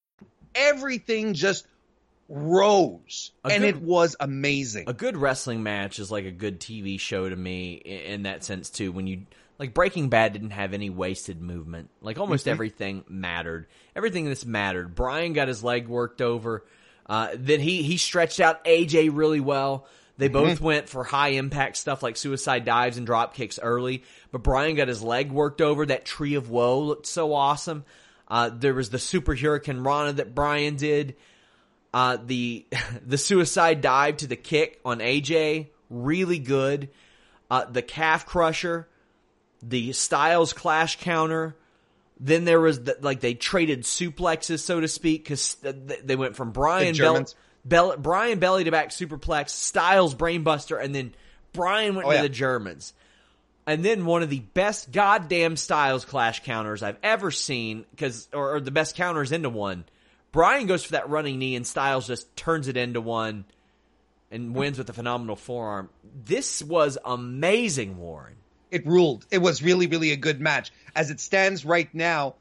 Everything just rose. A and good- it was amazing. A good wrestling match is like a good TV show to me in that sense too. When you like Breaking Bad didn't have any wasted movement. Like almost everything mattered. Everything in this mattered. Bryan got his leg worked over. Uh, then he he stretched out AJ really well. They both went for high impact stuff like suicide dives and drop kicks early, but Bryan got his leg worked over. That tree of woe looked so awesome. Uh, there was the super hurricane Rana that Bryan did uh, the the suicide dive to the kick on AJ, really good. Uh, the calf crusher, the Styles clash counter. Then there was the, like they traded suplexes, so to speak, because they went from Bryan Bell, Bell, Bryan belly to back superplex, Styles brainbuster, and then Bryan went Oh, to yeah. the Germans. And then one of the best goddamn Styles clash counters I've ever seen, because or, or the best counters into one. Bryan goes for that running knee, and Styles just turns it into one, and wins with a phenomenal forearm. This was amazing, Warren. it ruled. It was really, really a good match. As it stands right now,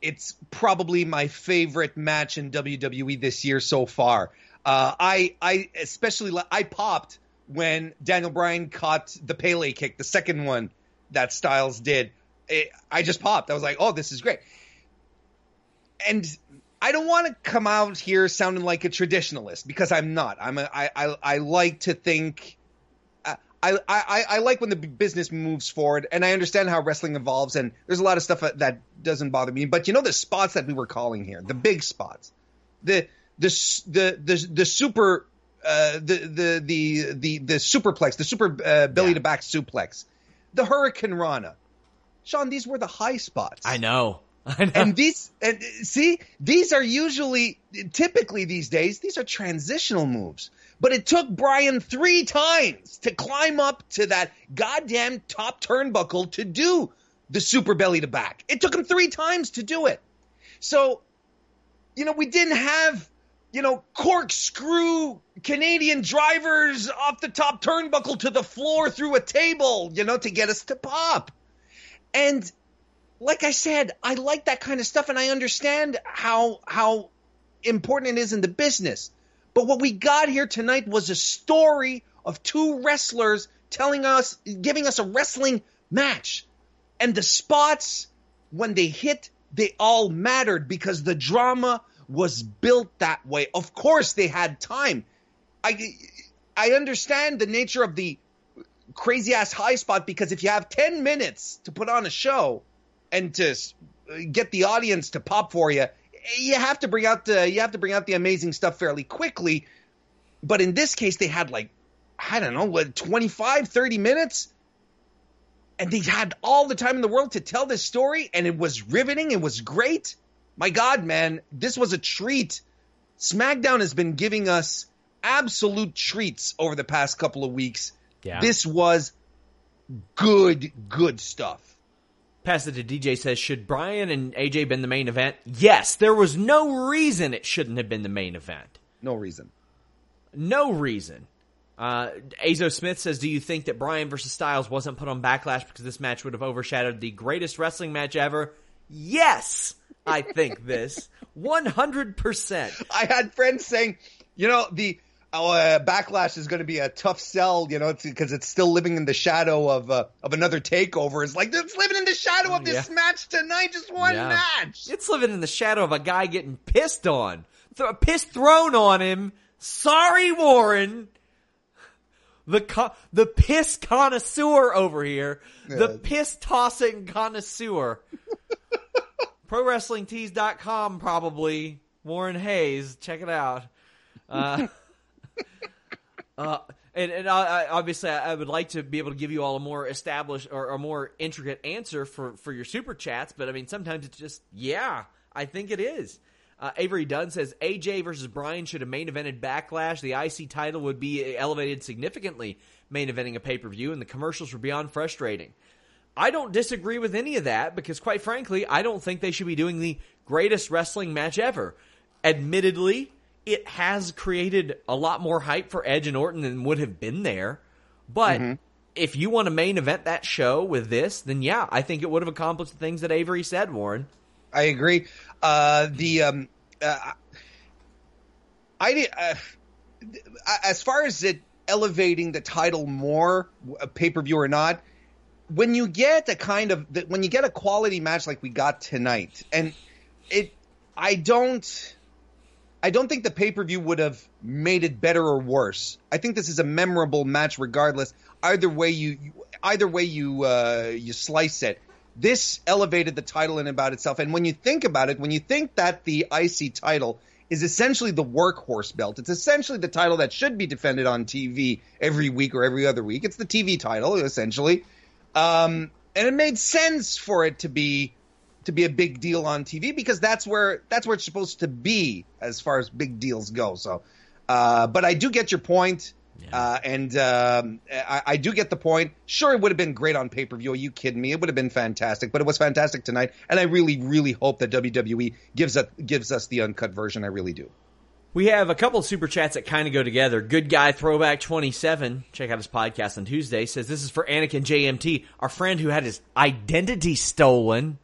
it's probably my favorite match in WWE this year so far. Uh, I, I especially, I popped when Daniel Bryan caught the Pele kick, the second one that Styles did. It, I just popped. I was like, oh, this is great. And I don't want to come out here sounding like a traditionalist because I'm not. I'm a, I, I, I like to think uh, I, I, I, I like when the business moves forward, and I understand how wrestling evolves, and there's a lot of stuff that, that doesn't bother me. But you know the spots that we were calling here, the big spots, the the the the, the super. Uh, the, the the the the superplex, the super uh, belly Yeah. to back suplex, the Hurricane Rana, Sean. These were the high spots. I know. I know. And these, and see, these are usually, typically these days, these are transitional moves. But it took Bryan three times to climb up to that goddamn top turnbuckle to do the super belly to back. It took him three times to do it. So, you know, we didn't have, you know, corkscrew Canadian drivers off the top turnbuckle to the floor through a table, you know, to get us to pop. And like I said, I like that kind of stuff and I understand how how important it is in the business. But what we got here tonight was a story of two wrestlers telling us giving us a wrestling match. And the spots when they hit, they all mattered because the drama was built that way. Of course they had time. I I understand the nature of the crazy ass high spot because if you have 10 minutes to put on a show and to get the audience to pop for you, you have to bring out the you have to bring out the amazing stuff fairly quickly. But in this case, they had like I don't know, what 25, 30 minutes. And they had all the time in the world to tell this story, and it was riveting. It was great. My God, man, this was a treat. SmackDown has been giving us absolute treats over the past couple of weeks. Yeah. This was good, good stuff. Pass it to DJ says, should Bryan and AJ been the main event? Yes, there was no reason it shouldn't have been the main event. No reason. No reason. Uh, Azo Smith says, do you think that Bryan versus Styles wasn't put on Backlash because this match would have overshadowed the greatest wrestling match ever? Yes, I think this. 100%. I had friends saying, you know, the uh, backlash is going to be a tough sell, you know, because it's, it's, still living in the shadow of uh, of another takeover. It's like it's living in the shadow of this yeah. match tonight, just one yeah. match. It's living in the shadow of a guy getting pissed on, Th- piss thrown on him. Sorry, Warren. The co- the piss connoisseur over here, yeah. the piss tossing connoisseur. ProWrestlingTees.com probably. Warren Hayes, check it out. Uh, uh, and, and I, obviously, I would like to be able to give you all a more established or a more intricate answer for, for your super chats, but I mean, sometimes it's just, yeah, I think it is. Uh, Avery Dunn says AJ versus Bryan should have main evented Backlash. The IC title would be elevated significantly, main eventing a pay per view, and the commercials were beyond frustrating. I don't disagree with any of that because, quite frankly, I don't think they should be doing the greatest wrestling match ever. Admittedly, it has created a lot more hype for Edge and Orton than would have been there. But mm-hmm. if you want to main event that show with this, then yeah, I think it would have accomplished the things that Avery said, Warren. I agree. Uh, the um, uh, I did uh, as far as it elevating the title more, pay per view or not. When you get a kind of when you get a quality match like we got tonight, and it, I don't I don't think the pay per view would have made it better or worse. I think this is a memorable match, regardless. Either way you, either way you uh, you slice it, this elevated the title in about itself. And when you think about it, when you think that the IC title is essentially the workhorse belt, it's essentially the title that should be defended on TV every week or every other week. It's the TV title essentially, um, and it made sense for it to be to be a big deal on TV because that's where that's where it's supposed to be as far as big deals go. So, uh, but I do get your point, yeah. uh, and um, I, I, do get the point. Sure, it would have been great on pay per view. Are you kidding me? It would have been fantastic, but it was fantastic tonight, and I really, really hope that WWE gives us gives us the uncut version. I really do. We have a couple of super chats that kind of go together. Good guy throwback twenty seven. Check out his podcast on Tuesday. Says this is for Anakin JMT, our friend who had his identity stolen.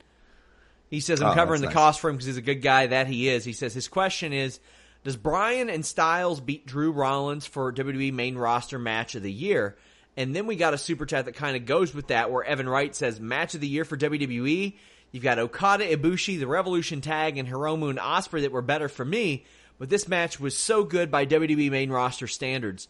He says, I'm oh, covering the nice. cost for him because he's a good guy. That he is. He says, his question is, does Bryan and Styles beat Drew Rollins for WWE main roster match of the year? And then we got a super chat that kind of goes with that where Evan Wright says, match of the year for WWE. You've got Okada, Ibushi, the Revolution Tag, and Hiromu and Ospreay that were better for me. But this match was so good by WWE main roster standards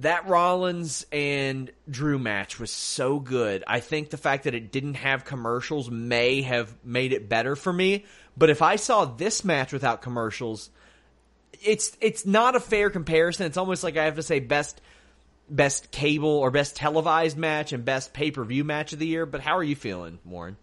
that Rollins and Drew match was so good. I think the fact that it didn't have commercials may have made it better for me. But if I saw this match without commercials, it's it's not a fair comparison. It's almost like I have to say best best cable or best televised match and best pay per view match of the year. But how are you feeling, Warren?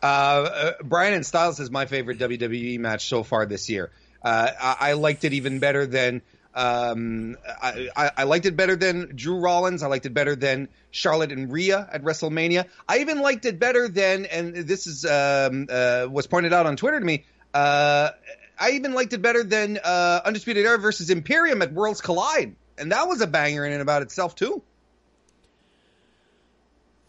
Uh, uh, Bryan and Styles is my favorite WWE match so far this year. Uh, I, I liked it even better than um, I, I, I, liked it better than Drew Rollins. I liked it better than Charlotte and Rhea at WrestleMania. I even liked it better than, and this is um, uh, was pointed out on Twitter to me. Uh, I even liked it better than uh, Undisputed Era versus Imperium at Worlds Collide, and that was a banger in and about itself too.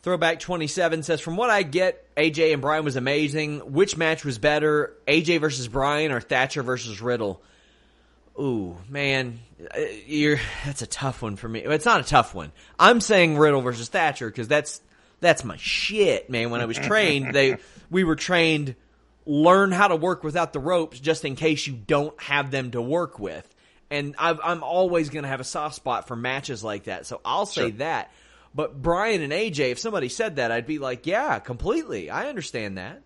Throwback 27 says, From what I get, AJ and Bryan was amazing. Which match was better, AJ versus Bryan or Thatcher versus Riddle? Ooh, man, uh, you're that's a tough one for me. It's not a tough one. I'm saying Riddle versus Thatcher because that's that's my shit, man. When I was trained, they we were trained learn how to work without the ropes just in case you don't have them to work with. And i am always going to have a soft spot for matches like that. So I'll say sure. that. But Bryan and AJ, if somebody said that, I'd be like, yeah, completely. I understand that.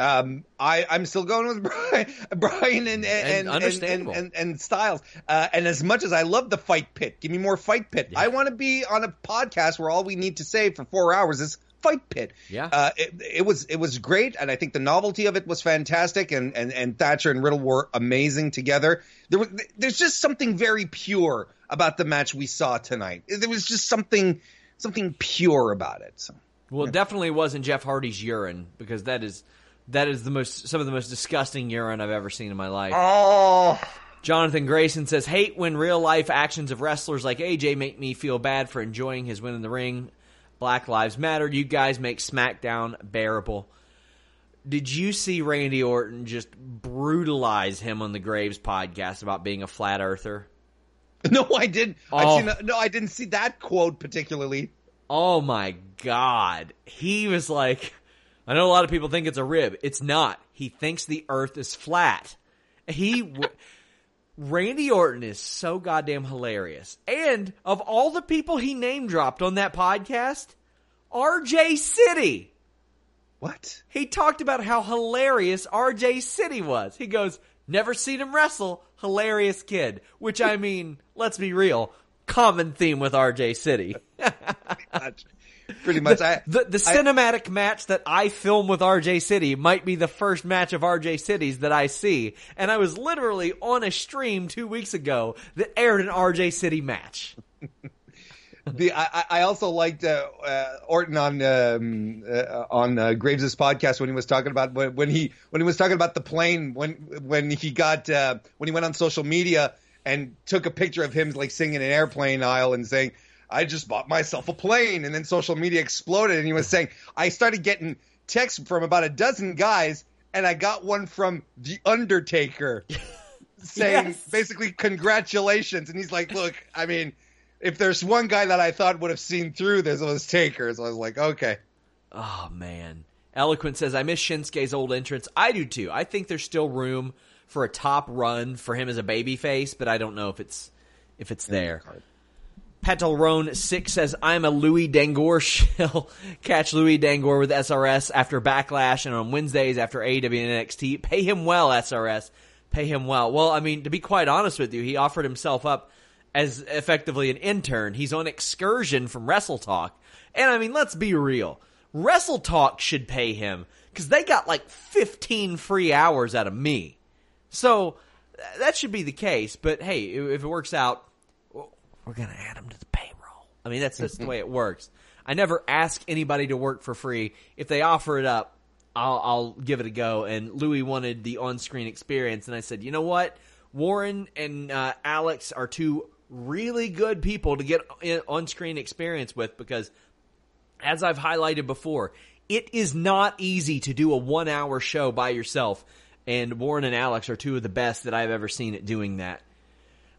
Um, I I'm still going with Bryan, Bryan and and and and, and, and, Styles. Uh, and as much as I love the fight pit, give me more fight pit. Yeah. I want to be on a podcast where all we need to say for four hours is fight pit. Yeah. Uh, it, it, was it was great, and I think the novelty of it was fantastic, and and and Thatcher and Riddle were amazing together. There was there's just something very pure about the match we saw tonight. There was just something something pure about it. So. Well, it definitely wasn't Jeff Hardy's urine because that is that is the most some of the most disgusting urine I've ever seen in my life. Oh. Jonathan Grayson says, "Hate when real life actions of wrestlers like AJ make me feel bad for enjoying his win in the ring. Black Lives Matter. You guys make SmackDown bearable." Did you see Randy Orton just brutalize him on the Graves podcast about being a flat earther? No, I didn't. Oh. Seen, no, I didn't see that quote particularly. Oh my god. He was like I know a lot of people think it's a rib. It's not. He thinks the earth is flat. He. Randy Orton is so goddamn hilarious. And of all the people he name dropped on that podcast, RJ City. What? He talked about how hilarious RJ City was. He goes, never seen him wrestle, hilarious kid. Which I mean, let's be real, common theme with RJ City. Pretty much. The, I, the, the cinematic I, match that I film with RJ City might be the first match of RJ City's that I see. And I was literally on a stream two weeks ago that aired an RJ City match. the I, I also liked uh, uh, Orton on um, uh, on uh, Graves' podcast when he was talking about when, when, he when he was talking about the plane when when he got uh, when he went on social media and took a picture of him like singing an airplane aisle and saying I just bought myself a plane. And then social media exploded. And he was saying, I started getting texts from about a dozen guys, and I got one from The Undertaker saying yes. basically, congratulations. And he's like, look, I mean, if there's one guy that I thought would have seen through this, it was Taker. So I was like, okay. Oh, man. Eloquent says, I miss Shinsuke's old entrance. I do too. I think there's still room for a top run for him as a baby face, but I don't know if it's if it's there. Petalrone six says, "I'm a Louis Dangoor shill. Catch Louis Dangoor with SRS after Backlash and on Wednesdays after AEW and NXT. Pay him well, SRS. Pay him well. Well, I mean, to be quite honest with you, he offered himself up as effectively an intern. He's on excursion from Wrestle Talk, and I mean, let's be real. Wrestle Talk should pay him because they got like 15 free hours out of me. So that should be the case. But hey, if it works out, we're going to add them to the payroll. I mean, that's just the way it works. I never ask anybody to work for free. If they offer it up, I'll, I'll give it a go. And Louis wanted the on-screen experience, and I said, you know what? Warren and uh, Alex are two really good people to get on-screen experience with because, as I've highlighted before, it is not easy to do a one-hour show by yourself. And Warren and Alex are two of the best that I've ever seen at doing that.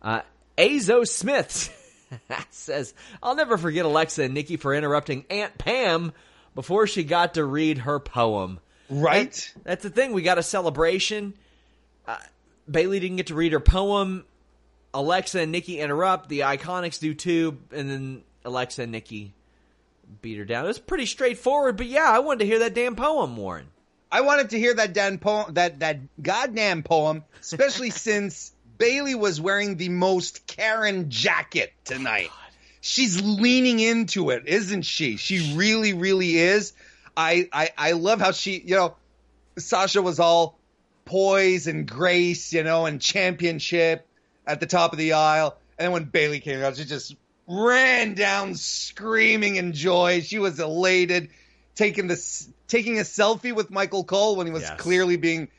Uh, Azo Smith says, I'll never forget Alexa and Nikki for interrupting Aunt Pam before she got to read her poem. Right. And that's the thing. We got a celebration. Uh, Bayley didn't get to read her poem. Alexa and Nikki interrupt. The Iconics do too. And then Alexa and Nikki beat her down. It was pretty straightforward, but yeah, I wanted to hear that damn poem, Warren. I wanted to hear that damn poem, that that goddamn poem, especially since Bayley was wearing the most Karen jacket tonight. She's leaning into it, isn't she? She really, really is. I, I, I love how she, you know, Sasha was all poise and grace, you know, and championship at the top of the aisle. And then when Bayley came out, she just ran down screaming in joy. She was elated, taking this, taking a selfie with Michael Cole when he was yes. clearly being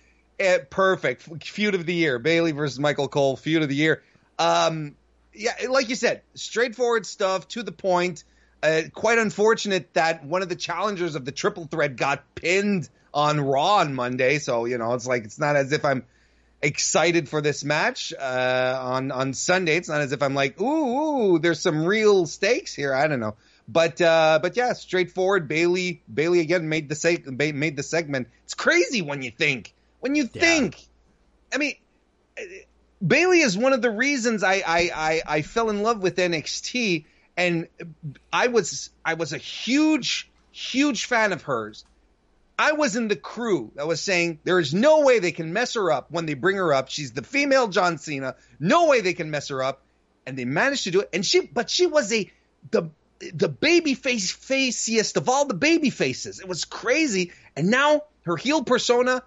perfect feud of the year. Bayley versus Michael Cole feud of the year. Um, yeah, like you said, straightforward stuff to the point. Uh, quite unfortunate that one of the challengers of the triple threat got pinned on Raw on Monday. So you know, it's like it's not as if I'm excited for this match uh, on on Sunday. It's not as if I'm like, ooh, ooh, there's some real stakes here. I don't know, but uh, but yeah, straightforward. Bayley Bayley again made the seg- made the segment. It's crazy when you think when you think, yeah. I mean, Bayley is one of the reasons I, I, I, I fell in love with NXT and I was I was a huge huge fan of hers. I was in the crew that was saying there is no way they can mess her up when they bring her up. She's the female John Cena. No way they can mess her up, and they managed to do it. And she, but she was a the the baby face faciest of all the baby faces. It was crazy. And now her heel persona,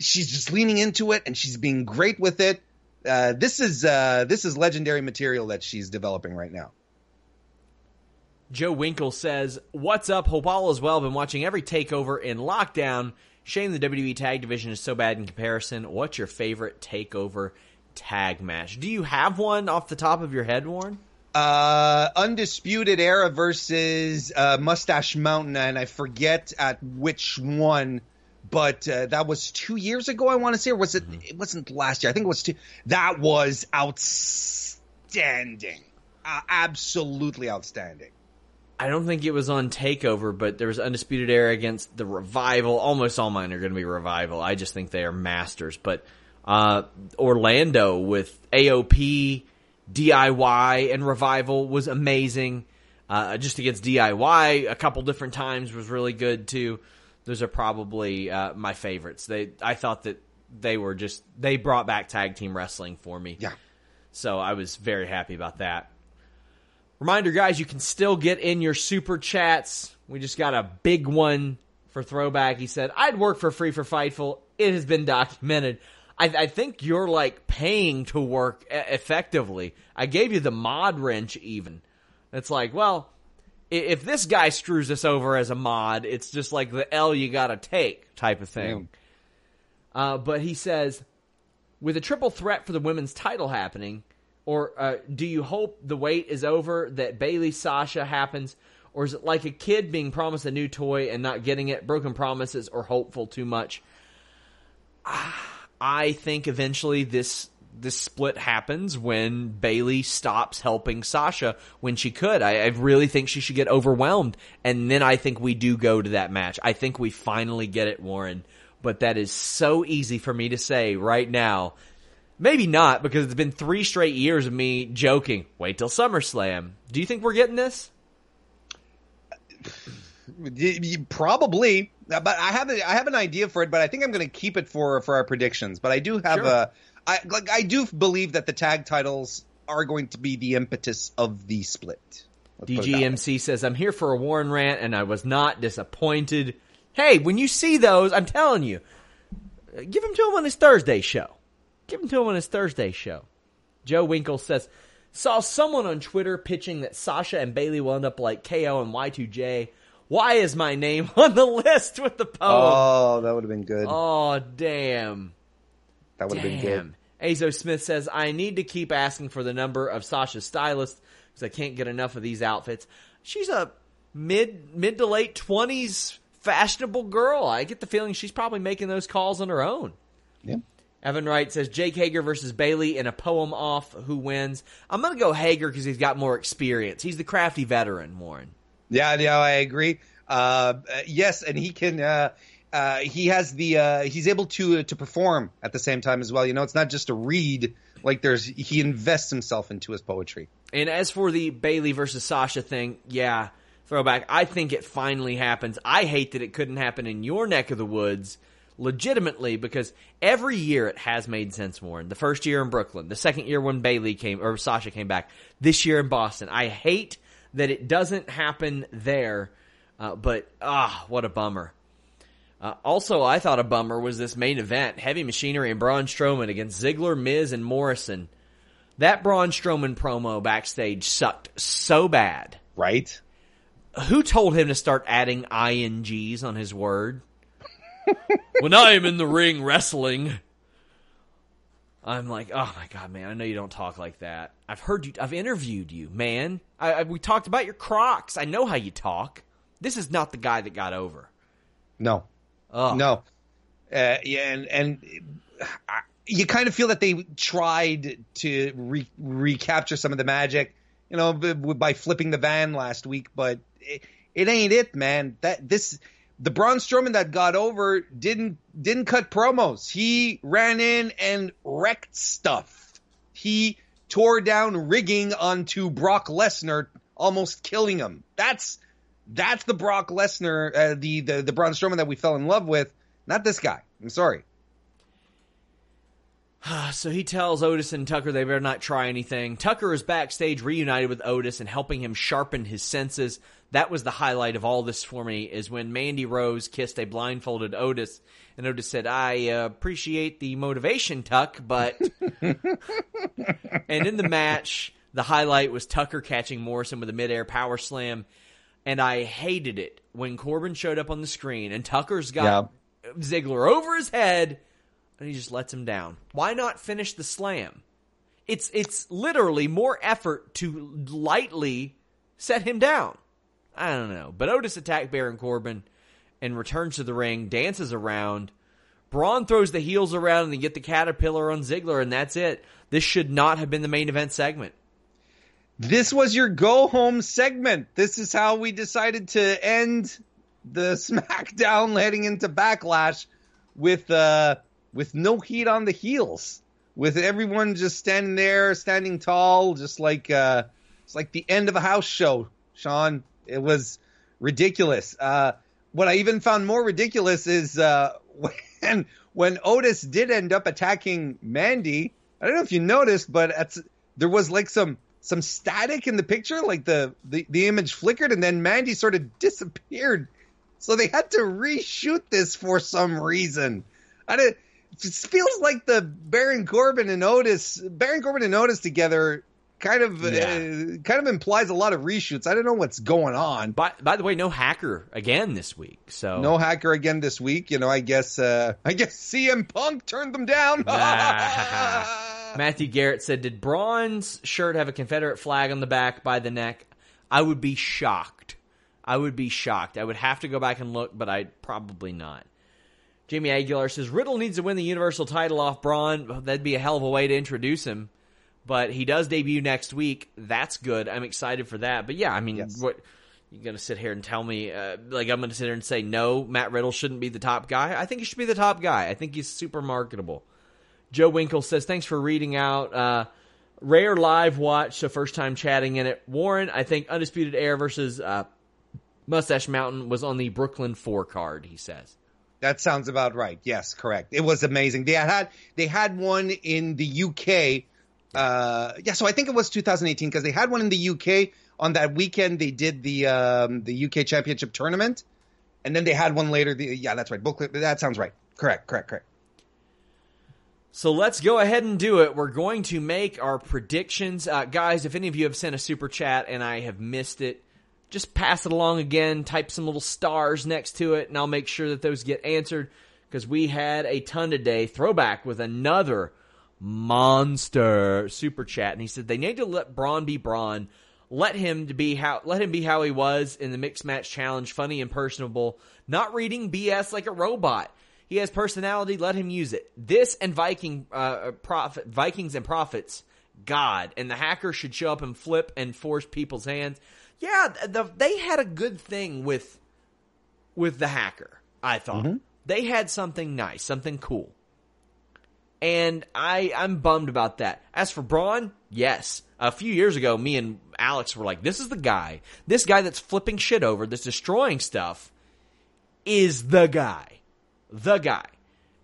she's just leaning into it and she's being great with it. Uh, this is uh, this is legendary material that she's developing right now. Joe Winkle says, What's up? Hope all is well. Been watching every takeover in lockdown. Shame the WWE tag division is so bad in comparison. What's your favorite takeover tag match? Do you have one off the top of your head, Warren? Uh, Undisputed Era versus uh, Mustache Mountain, and I forget at which one, but uh, that was two years ago. I want to say, or was it? It wasn't last year. I think it was two. That was outstanding, uh, absolutely outstanding. I don't think it was on Takeover, but there was Undisputed Era against the Revival. Almost all mine are going to be Revival. I just think they are masters. But uh, Orlando with AOP, DIY, and Revival was amazing. Uh, just against DIY a couple different times was really good too. Those are probably uh, my favorites. They I thought that they were just they brought back tag team wrestling for me. Yeah. So I was very happy about that. Reminder, guys, you can still get in your super chats. We just got a big one for throwback. He said, I'd work for free for Fightful. It has been documented. I, I think you're like paying to work e- effectively. I gave you the mod wrench even. It's like, well, if this guy screws us over as a mod, it's just like the L you gotta take type of thing. Uh, but he says, with a triple threat for the women's title happening, or uh, do you hope the wait is over that Bayley Sasha happens, or is it like a kid being promised a new toy and not getting it, broken promises, or hopeful too much? I think eventually this this split happens when Bayley stops helping Sasha when she could. I, I really think she should get overwhelmed, and then I think we do go to that match. I think we finally get it, Warren. But that is so easy for me to say right now. Maybe not because it's been three straight years of me joking. Wait till SummerSlam. Do you think we're getting this? Probably, but I have a, I have an idea for it, but I think I'm going to keep it for for our predictions. But I do have Sure. a I like I do believe that the tag titles are going to be the impetus of the split. Let's put it that way. DGMC says, I'm here for a Warren rant and I was not disappointed. Hey, when you see those, I'm telling you, give him to him on his Thursday show. Give him to him on his Thursday show. Joe Winkle says, saw someone on Twitter pitching that Sasha and Bayley will end up like KO and Y2J. Why is my name on the list with the poem? Oh, that would have been good. Oh, damn. that would have been good. Damn. Azo Smith says, I need to keep asking for the number of Sasha's stylist because I can't get enough of these outfits. She's a mid mid to late twenties fashionable girl. I get the feeling she's probably making those calls on her own. Yeah. Evan Wright says Jake Hager versus Bayley in a poem off. Who wins? I'm gonna go Hager because he's got more experience. He's the crafty veteran, Warren. Yeah, yeah, I agree. Uh, yes, and he can. Uh, uh, he has the. Uh, he's able to to perform at the same time as well. You know, it's not just a read. Like there's, he invests himself into his poetry. And as for the Bayley versus Sasha thing, yeah, throwback. I think it finally happens. I hate that it couldn't happen in your neck of the woods, legitimately, because every year it has made sense, Warren. The first year in Brooklyn, the second year when Bayley came or Sasha came back, this year in Boston. I hate that it doesn't happen there, uh, but ah, what a bummer. Uh, also, I thought a bummer was this main event: Heavy Machinery and Braun Strowman against Ziggler, Miz, and Morrison. That Braun Strowman promo backstage sucked so bad. Right? Who told him to start adding ings on his word? when I am in the ring wrestling, I'm like, oh my god, man! I know you don't talk like that. I've heard you. I've interviewed you, man. I, I, we talked about your Crocs. I know how you talk. This is not the guy that got over. No. Ugh. No. Uh, yeah, and and I, you kind of feel that they tried to re- recapture some of the magic, you know, by flipping the van last week, but it, it ain't it, man. That this the Braun Strowman that got over didn't didn't cut promos. He ran in and wrecked stuff. He tore down rigging onto Brock Lesnar almost killing him. That's that's the Brock Lesnar, uh, the the the Braun Strowman that we fell in love with. Not this guy. I'm sorry. So he tells Otis and Tucker they better not try anything. Tucker is backstage reunited with Otis and helping him sharpen his senses. That was the highlight of all this for me is when Mandy Rose kissed a blindfolded Otis and Otis said, "I uh, appreciate the motivation, Tuck, but." and in the match, the highlight was Tucker catching Morrison with a midair power slam, and I hated it when Corbin showed up on the screen and Tucker's got Ziggler over his head and he just lets him down. Why not finish the slam? It's it's literally more effort to lightly set him down. I don't know. But Otis attacked Baron Corbin and returns to the ring, dances around. Braun throws the heels around and they get the caterpillar on Ziggler, and that's it. This should not have been the main event segment. This was your go home segment. This is how we decided to end the SmackDown heading into Backlash with uh with no heat on the heels, with everyone just standing there, standing tall, just like uh it's like the end of a house show. Sean, it was ridiculous. Uh, what I even found more ridiculous is uh, when when Otis did end up attacking Mandy. I don't know if you noticed, but there was like some some static in the picture, like the, the the image flickered, and then Mandy sort of disappeared. So they had to reshoot this for some reason. I did, it feels like the Baron Corbin and Otis, Baron Corbin and Otis together kind of yeah. uh, kind of implies a lot of reshoots. I don't know what's going on. By by the way, no hacker again this week. So no hacker again this week. You know, I guess uh, I guess CM Punk turned them down. Matthew Garrett said, "Did Braun's shirt have a Confederate flag on the back by the neck? I would be shocked. I would be shocked. I would have to go back and look, but I'd probably not." Jamie Aguilar says Riddle needs to win the Universal title off Braun. That'd be a hell of a way to introduce him but he does debut next week. That's good. I'm excited for that. But yeah, I mean, yes. what you're gonna sit here and tell me? Uh, like I'm gonna sit here and say no, Matt Riddle shouldn't be the top guy. I think he should be the top guy. I think he's super marketable. Joe Winkle says thanks for reading out. Uh, rare live watch, so first time chatting in it. Warren, I think Undisputed Era versus uh, Mustache Mountain was on the Brooklyn Four card. He says. That sounds about right. Yes, correct. It was amazing. They had they had one in the UK uh, yeah, so I think it was 2018 because they had one in the UK on that weekend. They did the um, the UK Championship tournament, and then they had one later. The, yeah, that's right. Booklet. That sounds right. Correct. Correct. Correct. So let's go ahead and do it. We're going to make our predictions, uh, guys. If any of you have sent a super chat and I have missed it, just pass it along again. Type some little stars next to it, and I'll make sure that those get answered because we had a ton today. Throwback with another monster super chat, and he said they need to let Braun be Braun. Let him to be how let him be how he was in the mixed match challenge, funny and personable, not reading BS like a robot. He has personality. Let him use it. This and Viking uh, prophet, Vikings and prophets, God, and the hacker should show up and flip and force people's hands. Yeah, the, they had a good thing with with the hacker. I thought mm-hmm. they had something nice, something cool and I I'm bummed about that. As for Braun, yes, a few years ago, me and Alex were like, "This is the guy. This guy that's flipping shit over, that's destroying stuff, is the guy, the guy."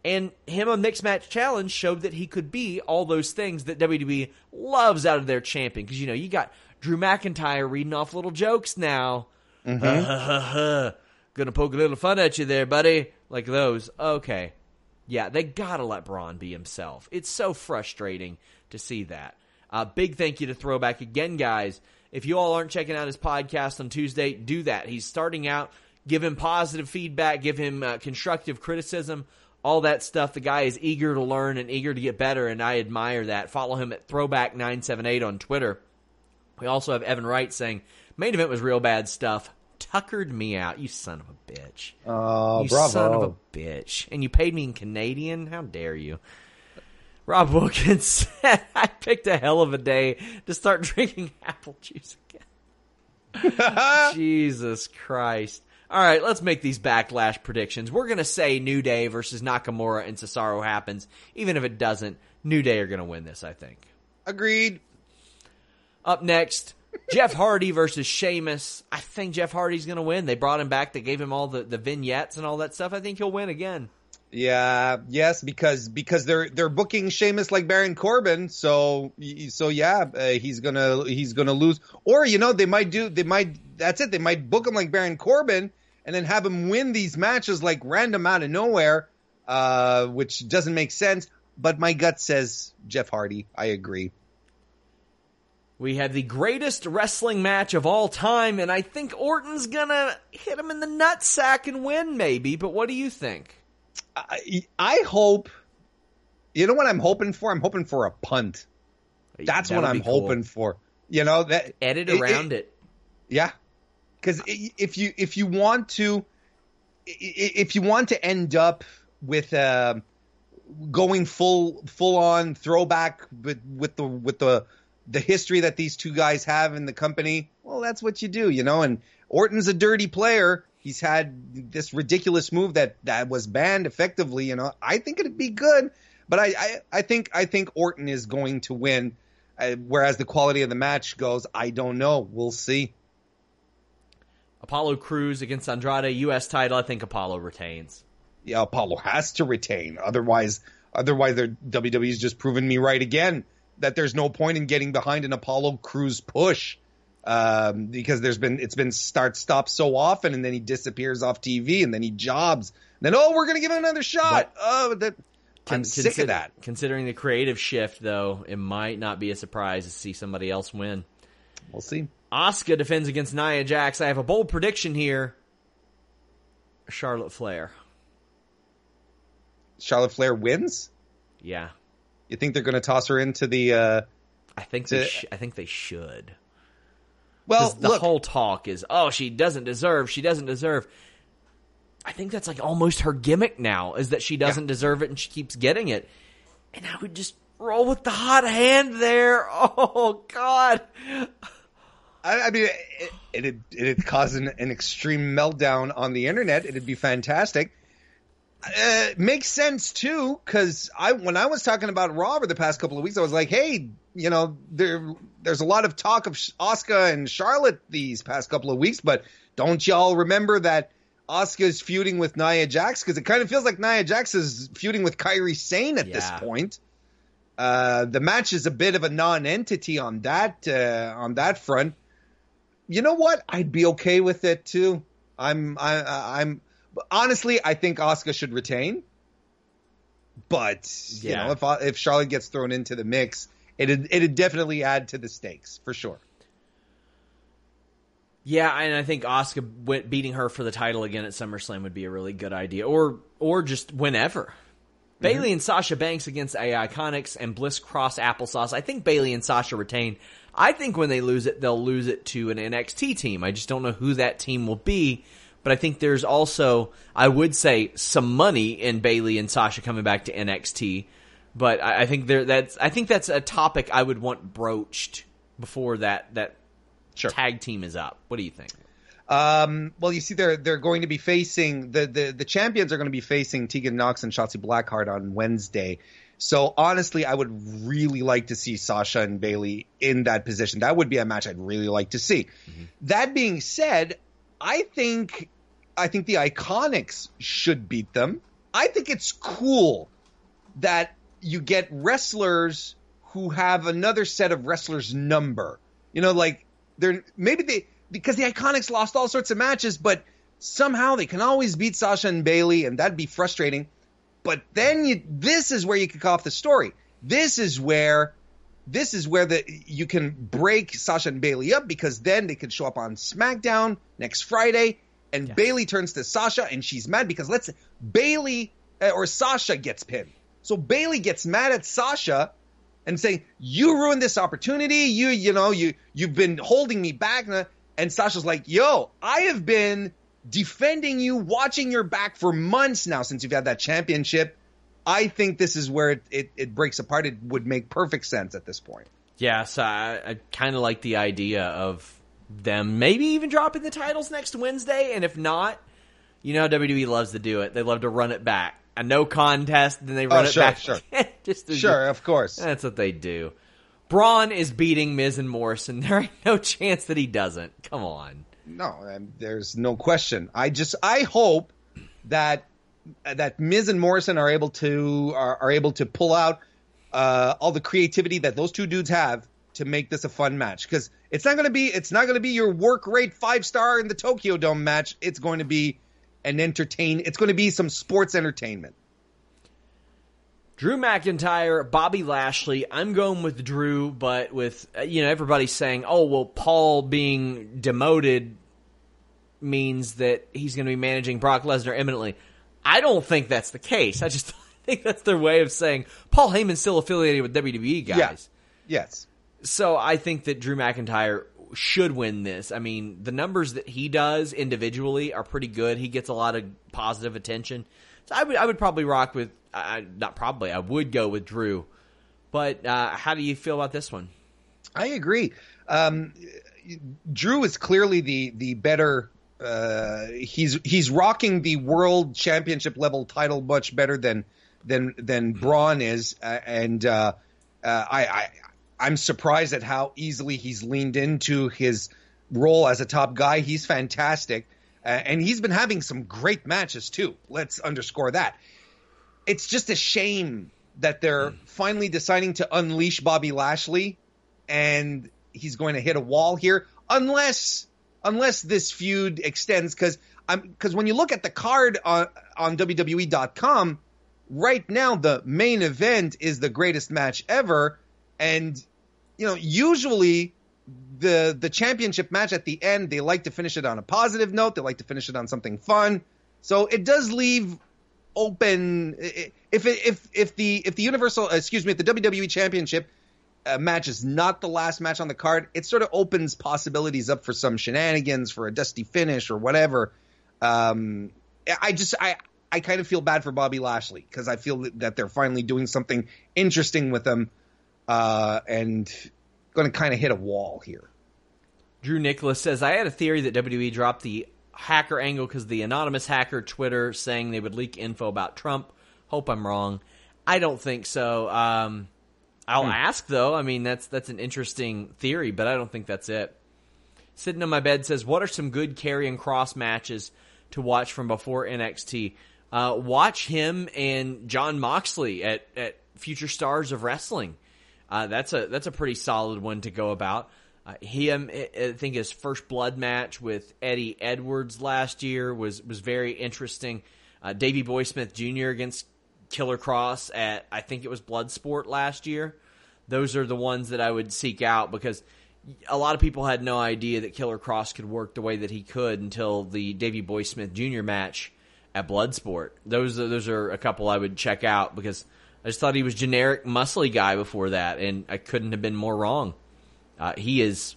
And him a Mixed Match Challenge showed that he could be all those things that WWE loves out of their champion. Because you know you got Drew McIntyre reading off little jokes now. Mm-hmm. Gonna poke a little fun at you there, buddy. Like those. Okay. Yeah, they gotta let Braun be himself. It's so frustrating to see that. Uh, big thank you to Throwback again, guys. If you all aren't checking out his podcast on Tuesday, do that. He's starting out. Give him positive feedback. Give him uh, constructive criticism. All that stuff. The guy is eager to learn and eager to get better, and I admire that. Follow him at Throwback978 on Twitter. We also have Evan Wright saying, main event was real bad stuff tuckered me out. You son of a bitch. Oh, you bravo. son of a bitch. And you paid me in Canadian? How dare you? Rob Wilkins said, I picked a hell of a day to start drinking apple juice again. Jesus Christ. All right, let's make these backlash predictions. We're going to say New Day versus Nakamura and Cesaro happens. Even if it doesn't, New Day are going to win this, I think. Agreed. Up next, Jeff Hardy versus Sheamus. I think Jeff Hardy's going to win. They brought him back. They gave him all the, the vignettes and all that stuff. I think he'll win again. Yeah, yes, because because they're they're booking Sheamus like Baron Corbin, so so yeah, uh, he's gonna he's gonna lose. Or you know they might do they might that's it they might book him like Baron Corbin and then have him win these matches like random out of nowhere, uh, which doesn't make sense. But my gut says Jeff Hardy. I agree. We have the greatest wrestling match of all time, and I think Orton's gonna hit him in the nutsack and win, maybe. But what do you think? I, I hope. You know what I'm hoping for? I'm hoping for a punt. That's That'll what I'm cool. hoping for. You know that Edit it- around it- it. Yeah, because if you if you want to if you want to end up with uh, going full full on throwback with with the with the the history that these two guys have in the company, well, that's what you do, you know. And Orton's a dirty player. He's had this ridiculous move that that was banned effectively. You know, I think it'd be good, but I I, I think I think Orton is going to win. Uh, whereas the quality of the match goes, I don't know. We'll see. Apollo Crews against Andrade, U.S. title. I think Apollo retains. yeah, Apollo has to retain. Otherwise, otherwise, their WWE's just proven me right again that there's no point in getting behind an Apollo Crews push um, because there's been it's been start stop so often, and then he disappears off TV, and then he jobs. And then oh, we're gonna give him another shot. oh, that I'm sick of that. Considering the creative shift, though, it might not be a surprise to see somebody else win. We'll see. Asuka defends against Nia Jax. I have a bold prediction here. Charlotte Flair. Charlotte Flair wins. Yeah, You think they're gonna toss her into the? Uh, I think they. Sh- I think they should. Well, the look, whole talk is, oh, she doesn't deserve. She doesn't deserve. I think that's like almost her gimmick now is that she doesn't deserve it and she keeps getting it. And I would just roll with the hot hand there. Oh God. I, I mean, it, it'd it'd cause an, an extreme meltdown on the internet. It'd be fantastic. Uh, makes sense too, because I when I was talking about Raw over the past couple of weeks, I was like, hey, you know, there there's a lot of talk of Asuka and Charlotte these past couple of weeks, but don't y'all remember that Asuka's feuding with Nia Jax? Because it kind of feels like Nia Jax is feuding with Kairi Sane at this point. Uh, the match is a bit of a non-entity on that uh, on that front. You know what? I'd be okay with it too. I'm I, I'm honestly I think Asuka should retain, but you Yeah. know if uh, if Charlotte gets thrown into the mix, it'd it'd definitely add to the stakes for sure. Yeah, and I think Asuka went beating her for the title again at SummerSlam would be a really good idea, or or just whenever. Mm-hmm. Bayley and Sasha Banks against AI Iconics and Bliss Cross Applesauce. I think Bayley and Sasha retain. I think when they lose it, they'll lose it to an NXT team. I just don't know who that team will be. But I think there's also, I would say, some money in Bayley and Sasha coming back to NXT. But I, I think there that's I think that's a topic I would want broached before that that Sure. tag team is up. What do you think? Um, well, you see, they're they're going to be facing the the the champions are going to be facing Tegan Knox and Shotzi Blackheart on Wednesday. So honestly, I would really like to see Sasha and Bayley in that position. That would be a match I'd really like to see. That being said, I think I think the Iconics should beat them. I think it's cool that you get wrestlers who have another set of wrestlers number. You know, like they're maybe they because the Iconics lost all sorts of matches, but somehow they can always beat Sasha and Bayley, and that'd be frustrating. But then you, this is where you kick off the story. This is where, this is where the you can break Sasha and Bayley up because then they could show up on SmackDown next Friday, and Bayley turns to Sasha and she's mad because let's Bayley uh, or Sasha gets pinned. So Bayley gets mad at Sasha and saying, "You ruined this opportunity. You, you know, you you've been holding me back." And Sasha's like, "Yo, I have been defending you, watching your back for months now since you've had that championship. I think this is where it it, it breaks apart. It would make perfect sense at this point." Yeah, so I, I kind of like the idea of them maybe even dropping the titles next Wednesday, and if not, you know WWE loves to do it. They love to run it back. A no contest, then they run Oh, it sure, back. sure. Just Sure, of course. That's what they do. Braun is beating Miz and Morrison. There ain't no chance that he doesn't. Come on. No, um, there's no question. I just I hope that that Miz and Morrison are able to are, are able to pull out uh, all the creativity that those two dudes have to make this a fun match because it's not going to be it's not going to be your work rate five star in the Tokyo Dome match. It's going to be an entertain. It's going to be some sports entertainment. Drew McIntyre, Bobby Lashley. I'm going with Drew, but with you know everybody saying, "Oh, well, Paul being demoted means that he's going to be managing Brock Lesnar imminently." I don't think that's the case. I just think that's their way of saying Paul Heyman's still affiliated with WWE guys. Yeah. Yes. So I think that Drew McIntyre should win this. I mean, the numbers that he does individually are pretty good. He gets a lot of positive attention. So I would I would probably rock with uh, not probably I would go with Drew. But uh, how do you feel about this one? I agree. Um, Drew is clearly the the better. Uh, he's he's rocking the world championship level title much better than than than Braun is, uh, and uh, uh, I, I I'm surprised at how easily he's leaned into his role as a top guy. He's fantastic. Uh, and he's been having some great matches too. Let's underscore that. It's just a shame that they're mm. finally deciding to unleash Bobby Lashley and he's going to hit a wall here unless unless this feud extends cuz I'm cuz when you look at the card on on wwe.com right now the main event is the greatest match ever and you know, usually the the championship match at the end, they like to finish it on a positive note. They like to finish it on something fun. So it does leave open if it, if if the if the Universal excuse me if the WWE Championship uh, match is not the last match on the card, it sort of opens possibilities up for some shenanigans for a dusty finish or whatever. Um, I just I I kind of feel bad for Bobby Lashley because I feel that they're finally doing something interesting with him uh, and going to kind of hit a wall here. Drew Nicholas says, I had a theory that WWE dropped the hacker angle because the anonymous hacker Twitter saying they would leak info about Trump. Hope I'm wrong. I don't think so. Um, I'll hmm. ask though. I mean, that's that's an interesting theory, but I don't think that's it. Sitting on my bed says, "What are some good Karrion Kross matches to watch from before NXT? Uh, watch him and Jon Moxley at at Future Stars of Wrestling. Uh, that's a that's a pretty solid one to go about. Uh, him, I think his first blood match with Eddie Edwards last year was was very interesting. Uh, Davey Boy Smith Jr. against Killer Kross at I think it was Bloodsport last year. Those are the ones that I would seek out because a lot of people had no idea that Killer Kross could work the way that he could until the Davey Boy Smith Jr. match at Bloodsport. Those those are a couple I would check out because I just thought he was generic muscly guy before that, and I couldn't have been more wrong. Uh, he is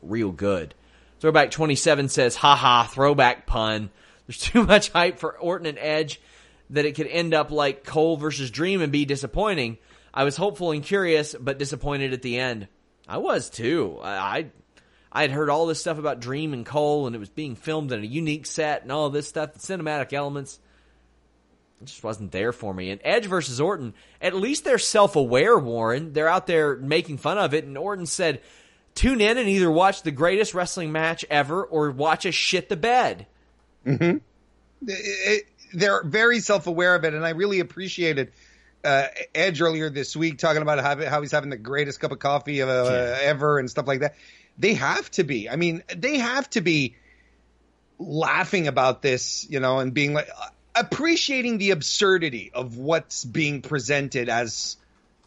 real good. Throwback 27 says, haha, throwback pun. There's too much hype for Orton and Edge that it could end up like Cole versus Dream and be disappointing. I was hopeful and curious, but disappointed at the end. I was too. I, I had heard all this stuff about Dream and Cole, and it was being filmed in a unique set and all this stuff, the cinematic elements just wasn't there for me. And Edge versus Orton, at least they're self aware, Warren. They're out there making fun of it. And Orton said, tune in and either watch the greatest wrestling match ever or watch us shit the bed. Mm-hmm. It, they're very self aware of it. And I really appreciated uh, Edge earlier this week talking about how, how he's having the greatest cup of coffee uh, yeah. ever and stuff like that. They have to be. I mean, they have to be laughing about this, you know, and being like, appreciating the absurdity of what's being presented as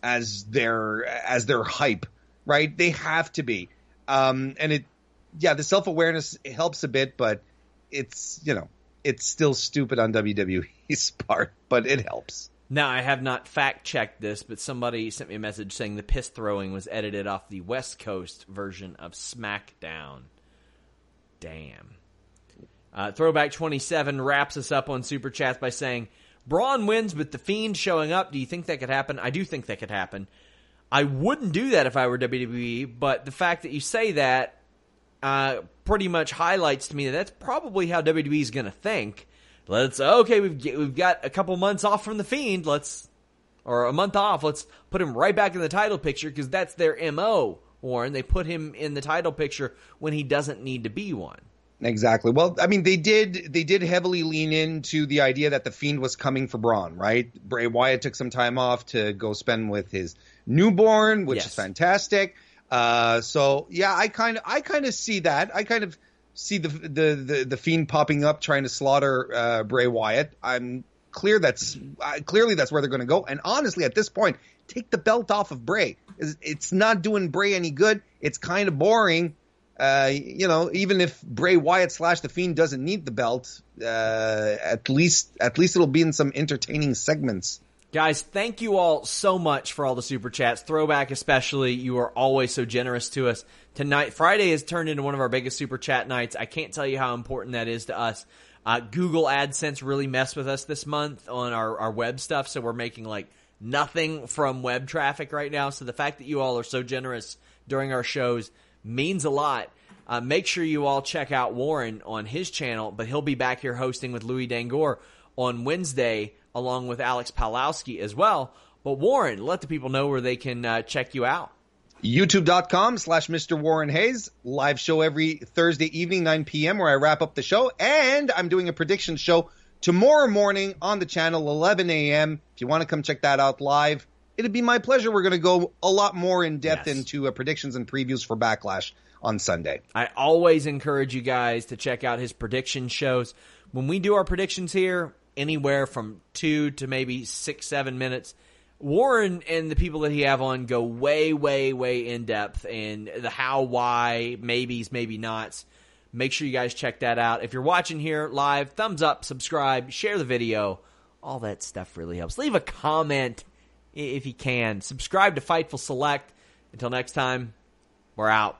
as their as their hype, right? They have to be. Um, and it, yeah, the self awareness helps a bit, but it's you know it's still stupid on WWE's part, but it helps. Now I have not fact checked this, but somebody sent me a message saying the piss throwing was edited off the West Coast version of SmackDown. Damn. Uh, Throwback 27 wraps us up on Super Chats by saying, Braun wins with The Fiend showing up. Do you think that could happen? I do think that could happen. I wouldn't do that if I were WWE, but the fact that you say that uh, pretty much highlights to me that that's probably how WWE is going to think. Let's okay, we've we've got a couple months off from the Fiend. Let's or a month off. Let's put him right back in the title picture because that's their MO, Warren. They put him in the title picture when he doesn't need to be one. Exactly. Well, I mean, they did they did heavily lean into the idea that the Fiend was coming for Braun, right? Bray Wyatt took some time off to go spend with his newborn, which Yes. is fantastic. Uh, so yeah, I kind of I kind of see that. I kind of see the the the, the Fiend popping up trying to slaughter uh, Bray Wyatt. I'm clear that's uh, clearly that's where they're going to go. And honestly, at this point, take the belt off of Bray. It's, it's not doing Bray any good. It's kind of boring. Uh, you know, even if Bray Wyatt slash the Fiend doesn't need the belt, uh, at least at least it'll be in some entertaining segments. Guys, thank you all so much for all the super chats. Throwback, especially. You are always so generous to us. Tonight, Friday has turned into one of our biggest super chat nights. I can't tell you how important that is to us. Uh, Google AdSense really messed with us this month on our, our web stuff, so we're making like nothing from web traffic right now. So the fact that you all are so generous during our shows means a lot. Uh, make sure you all check out Warren on his channel, but he'll be back here hosting with Louis Dangoor on Wednesday, along with Alex Palowski as well. But Warren, let the people know where they can uh, check you out. YouTube.com slash Mr. Warren Hayes. Live show every Thursday evening, 9 p.m., where I wrap up the show. And I'm doing a prediction show tomorrow morning on the channel, 11 a.m. If you want to come check that out live, it'd be my pleasure. We're going to go a lot more in depth Yes. into uh, predictions and previews for Backlash on Sunday. I always encourage you guys to check out his prediction shows. When we do our predictions here, anywhere from two to maybe six, seven minutes, Warren and the people that he have on go way, way, way in depth and the how, why, maybes, maybe nots. Make sure you guys check that out. If you're watching here live, thumbs up, subscribe, share the video. All that stuff really helps. Leave a comment if you can. Subscribe to Fightful Select. Until next time, we're out.